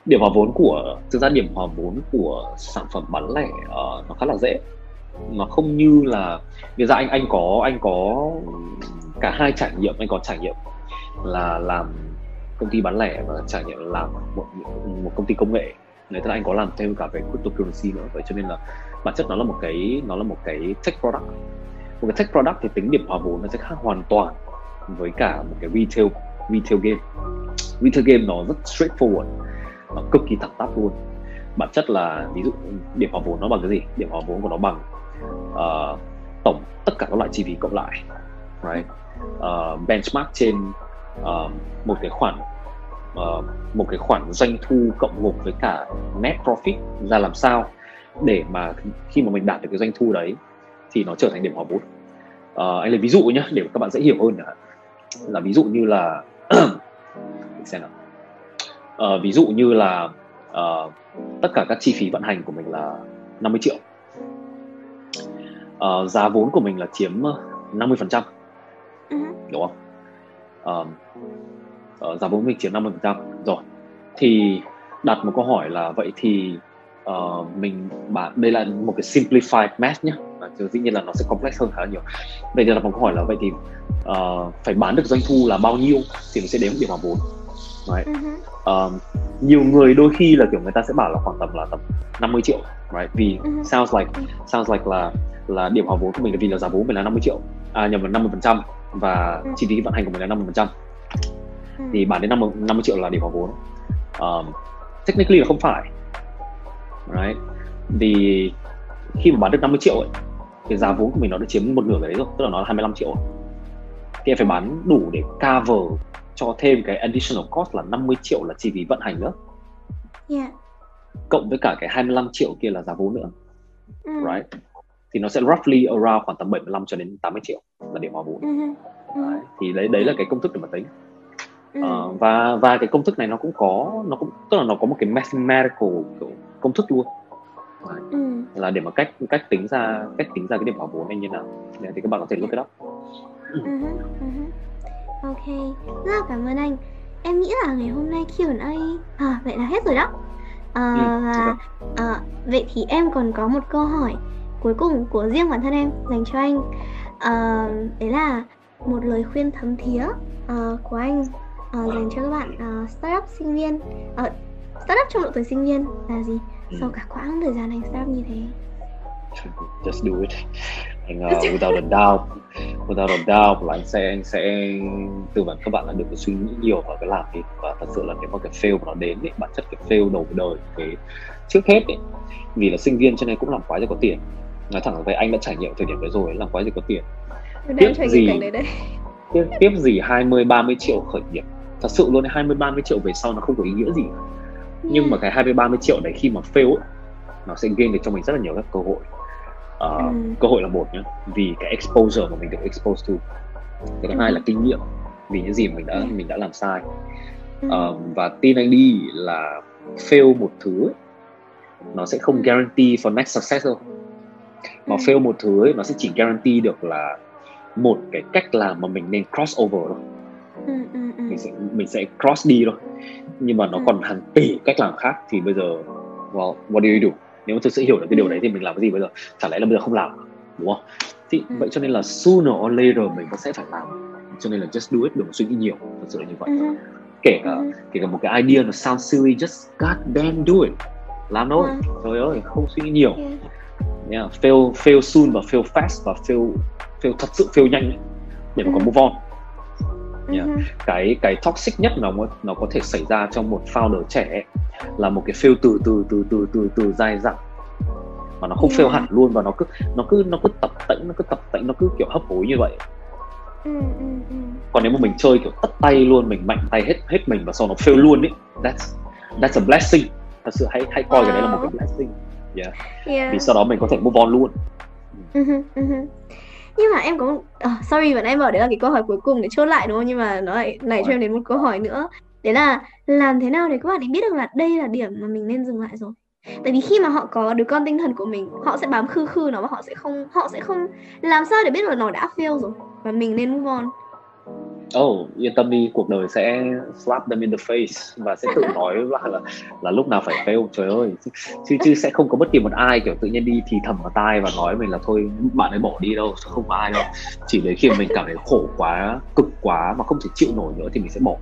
điểm hòa vốn của thực ra điểm hòa vốn của sản phẩm bán lẻ uh, nó khá là dễ nó không như là bây giờ anh anh có anh có cả hai trải nghiệm anh có trải nghiệm là làm công ty bán lẻ và trải nghiệm làm một một công ty công nghệ người ta anh có làm thêm cả về cryptocurrency nữa. Vậy cho nên là bản chất nó là một cái nó là một cái tech product. Một cái tech product thì tính điểm hòa vốn nó sẽ khác hoàn toàn với cả một cái retail retail game. Retail game nó rất straightforward nó cực kỳ thẳng tắp luôn. Bản chất là ví dụ điểm hòa vốn nó bằng cái gì? Điểm hòa vốn của nó bằng uh, tổng tất cả các loại chi phí cộng lại right? Uh, benchmark trên uh, một cái khoản uh, một cái khoản doanh thu cộng gộp với cả net profit ra làm sao để mà khi mà mình đạt được cái doanh thu đấy thì nó trở thành điểm hòa vốn uh, anh lấy ví dụ nhé để các bạn dễ hiểu hơn là ví dụ như là xem nào. Uh, ví dụ như là uh, tất cả các chi phí vận hành của mình là 50 triệu. Uh, giá vốn của mình là chiếm 50 phần trăm. Ừ. đúng không? Uh, uh, giá vốn mình chiếm 50 phần trăm. Rồi thì đặt một câu hỏi là vậy thì uh, mình bạn đây là một cái simplified math nhé và dĩ nhiên là nó sẽ complex hơn khá là nhiều. Vậy thì đặt một câu hỏi là vậy thì uh, phải bán được doanh thu là bao nhiêu thì mình sẽ đếm điểm hòa vốn right. uh, nhiều người đôi khi là kiểu người ta sẽ bảo là khoảng tầm là tầm 50 triệu right? Vì uh-huh. sounds like sounds like là là điểm hòa vốn của mình là vì là giá vốn mình là 50 triệu à nhầm là 50 phần trăm và chi phí vận hành của mình là 50 phần trăm thì bán đến 50, 50 triệu là điểm hòa vốn. Um, technically là không phải. Right vì khi mà bán được 50 triệu ấy thì giá vốn của mình nó đã chiếm một nửa đấy rồi tức là nó là 25 triệu. Thì em phải bán đủ để cover cho thêm cái additional cost là 50 triệu là chi phí vận hành nữa. Yeah. cộng với cả cái 25 triệu kia là giá vốn nữa. Mm. right. Thì nó sẽ roughly around khoảng tầm 75 cho đến 80 triệu là điểm hòa vốn. Mm-hmm. right. thì đấy đấy là cái công thức để mà tính mm. uh, và và cái công thức này nó cũng có nó cũng tức là nó có một cái mathematical kiểu công thức luôn mm. là để mà cách cách tính ra cách tính ra cái điểm hòa vốn này như nào thì các bạn có thể look it up mm-hmm. Mm-hmm. Ok, rất là cảm ơn anh. Em nghĩ là ngày hôm nay Q&A à, vậy là hết rồi đó. À, ừ, và à, vậy thì em còn có một câu hỏi cuối cùng của riêng bản thân em dành cho anh. À, đấy là một lời khuyên thấm thía uh, của anh uh, dành cho các bạn uh, startup sinh viên, uh, startup trong độ tuổi sinh viên là gì? Ừ. Sau cả quãng thời gian anh startup như thế. Just do it. And, uh, without a doubt without a doubt là anh sẽ anh sẽ tư vấn các bạn là đừng có suy nghĩ nhiều vào cái làm đi và thật sự là nếu mà cái fail mà nó đến ấy, bản chất cái fail đầu đời cái trước hết ấy, vì là sinh viên cho nên cũng làm quái gì có tiền nói thẳng về anh đã trải nghiệm thời điểm đấy rồi làm quái gì có tiền tiếp gì tiếp, tiếp gì 20 30 triệu khởi nghiệp thật sự luôn 20 30 triệu về sau nó không có ý nghĩa gì. Nhưng mà cái 20 30 triệu đấy khi mà fail ấy, nó sẽ gain được cho mình rất là nhiều các cơ hội. Uh, ừ. cơ hội là một nhé vì cái exposure mà mình được expose to. Cái thứ hai là kinh nghiệm vì những gì mình đã ừ. mình đã làm sai. Uh, và tin anh đi là fail một thứ ấy, nó sẽ không guarantee for next success đâu. Mà fail một thứ ấy, nó sẽ chỉ guarantee được là một cái cách làm mà mình nên cross over thôi mình sẽ mình sẽ cross đi thôi. Nhưng mà nó còn hàng tỷ cách làm khác thì bây giờ well what do you do? Nếu mà thực sự hiểu được cái điều đấy thì mình làm cái gì bây giờ? Chả lẽ là bây giờ không làm đúng không? Thì ừ. vậy cho nên là sooner or later mình vẫn sẽ phải làm. Cho nên là just do it đừng suy nghĩ nhiều. Thật sự là như vậy. Ừ. kể cả ừ. kể cả một cái idea nó sound silly just god damn do it. Làm thôi. Ừ. trời ơi không suy nghĩ nhiều. Yeah. fail fail soon và fail fast và fail fail thật sự fail nhanh để mà có move on yeah. cái cái toxic nhất nó nó có thể xảy ra trong một founder trẻ là một cái fail từ từ từ từ từ từ dài dẳng mà nó không yeah. fail hẳn luôn và nó cứ nó cứ nó cứ tập tễnh nó cứ tập tễnh nó cứ kiểu hấp hối như vậy ừ, ừ, ừ. còn nếu mà mình chơi kiểu tất tay luôn mình mạnh tay hết hết mình và sau nó fail luôn ấy that's that's a blessing thật sự hãy hãy coi wow. cái đấy là một cái blessing yeah. yeah. vì sau đó mình có thể move on luôn uh-huh, uh-huh. Nhưng mà em có oh, sorry bạn em bảo đấy là cái câu hỏi cuối cùng để chốt lại đúng không? Nhưng mà nó lại nảy cho em đến một câu hỏi nữa. Đấy là làm thế nào để các bạn ấy biết được là đây là điểm mà mình nên dừng lại rồi? Tại vì khi mà họ có đứa con tinh thần của mình họ sẽ bám khư khư nó và họ sẽ không họ sẽ không làm sao để biết là nó đã fail rồi và mình nên move on Oh, yên tâm đi, cuộc đời sẽ slap them in the face và sẽ tự nói là là, là lúc nào phải fail, trời ơi, chứ chứ sẽ không có bất kỳ một ai kiểu tự nhiên đi thì thầm vào tai và nói mình là thôi bạn ấy bỏ đi đâu, không có ai đâu. Chỉ đến khi mình cảm thấy khổ quá, cực quá mà không thể chịu nổi nữa thì mình sẽ bỏ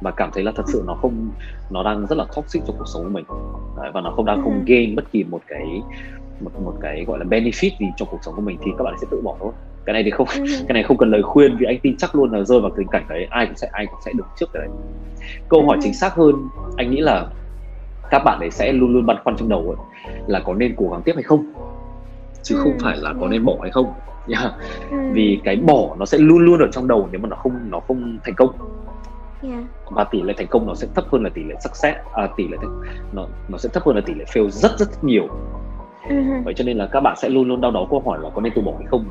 và cảm thấy là thật sự nó không nó đang rất là toxic cho cuộc sống của mình Đấy, và nó không đang không ừ. gain bất kỳ một cái một một cái gọi là benefit gì trong cuộc sống của mình thì các bạn sẽ tự bỏ thôi cái này thì không ừ. cái này không cần lời khuyên vì anh tin chắc luôn là rơi vào tình cảnh đấy ai cũng sẽ ai cũng sẽ được trước cái đấy câu hỏi ừ. chính xác hơn anh nghĩ là các bạn ấy sẽ luôn luôn băn khoăn trong đầu ấy, là có nên cố gắng tiếp hay không chứ không phải là có nên bỏ hay không yeah. vì cái bỏ nó sẽ luôn luôn ở trong đầu nếu mà nó không nó không thành công yeah. và tỷ lệ thành công nó sẽ thấp hơn là tỷ lệ success à, tỷ lệ nó nó sẽ thấp hơn là tỷ lệ fail rất rất nhiều uh-huh. vậy cho nên là các bạn sẽ luôn luôn đau đáu câu hỏi là có nên từ bỏ hay không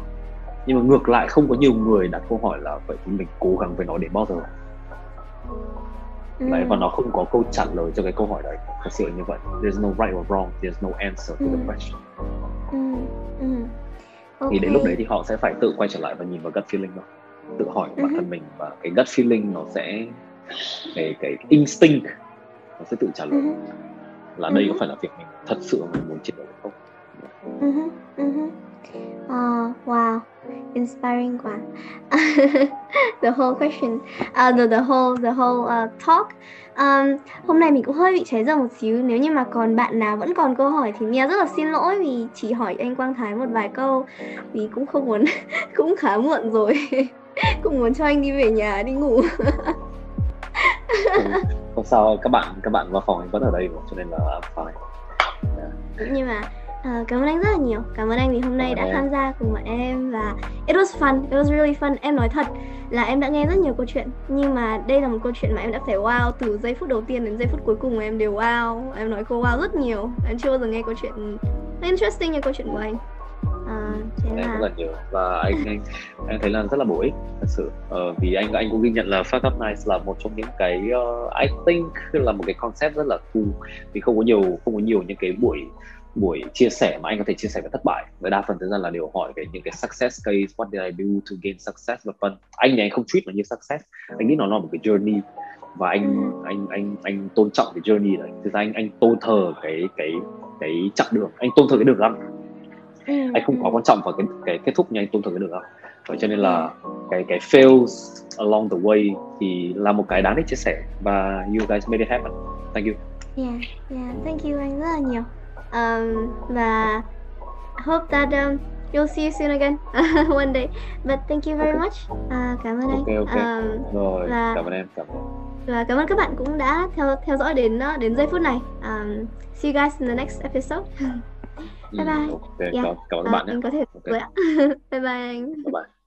nhưng mà ngược lại không có nhiều người đặt câu hỏi là vậy thì mình cố gắng với nó đến bao giờ ừ. đấy và nó không có câu trả lời cho cái câu hỏi đấy thật sự như vậy there's no right or wrong there's no answer to the ừ. question ừ. Ừ. Okay. thì đến lúc đấy thì họ sẽ phải tự quay trở lại và nhìn vào gut feeling đó tự hỏi bản thân mình và cái gut feeling nó sẽ cái cái instinct nó sẽ tự trả lời là đây có phải là việc mình thật sự mình muốn triệt để không Oh, wow, inspiring quá. the whole question, uh, the the whole the whole uh, talk. Um, hôm nay mình cũng hơi bị cháy giờ một xíu. Nếu như mà còn bạn nào vẫn còn câu hỏi thì Mia rất là xin lỗi vì chỉ hỏi anh Quang Thái một vài câu vì cũng không muốn cũng khá muộn rồi. cũng muốn cho anh đi về nhà đi ngủ. không, không sao các bạn các bạn vào phòng vẫn ở đây cho nên là fine. Yeah. Nhưng mà À, cảm ơn anh rất là nhiều. Cảm ơn anh vì hôm nay đã tham gia cùng bọn em và it was fun, it was really fun. Em nói thật là em đã nghe rất nhiều câu chuyện nhưng mà đây là một câu chuyện mà em đã phải wow từ giây phút đầu tiên đến giây phút cuối cùng em đều wow. Em nói câu wow rất nhiều. Em chưa bao giờ nghe câu chuyện interesting như câu chuyện của anh. À, thế là... rất là nhiều và anh anh anh thấy là rất là bổ ích thật sự ờ, vì anh anh cũng ghi nhận là Fuck Up Nice là một trong những cái uh, I think là một cái concept rất là cool vì không có nhiều không có nhiều những cái buổi buổi chia sẻ mà anh có thể chia sẻ về thất bại. Và đa phần thời gian là đều hỏi về những cái success case what did I do to gain success và phân anh thì anh không treat nó như success. Anh nghĩ nó là một cái journey. Và anh ừ. anh anh anh tôn trọng cái journey đấy. Thực ra anh anh tôn thờ cái cái cái chặng đường. Anh tôn thờ cái đường lắm. Ừ. anh không có quan trọng vào cái cái kết thúc nhưng anh tôn thờ cái đường lắm. Vậy cho nên là cái cái fails along the way thì là một cái đáng để chia sẻ. Và you guys made it happen. Thank you. Yeah yeah thank you anh rất là nhiều um, và hope that um, you'll see you soon again. One day. But thank you very okay. much. Uh, cảm ơn okay, anh. okay. Um, rồi và, cảm ơn em cảm ơn. và cảm ơn các bạn cũng đã theo theo dõi đến uh, đến giây phút này. Um, see you guys in the next episode. Bye bye. okay, yeah. cảm, cảm ơn các bạn uh, nhé. anh có thể okay. bye bye anh. Bye bye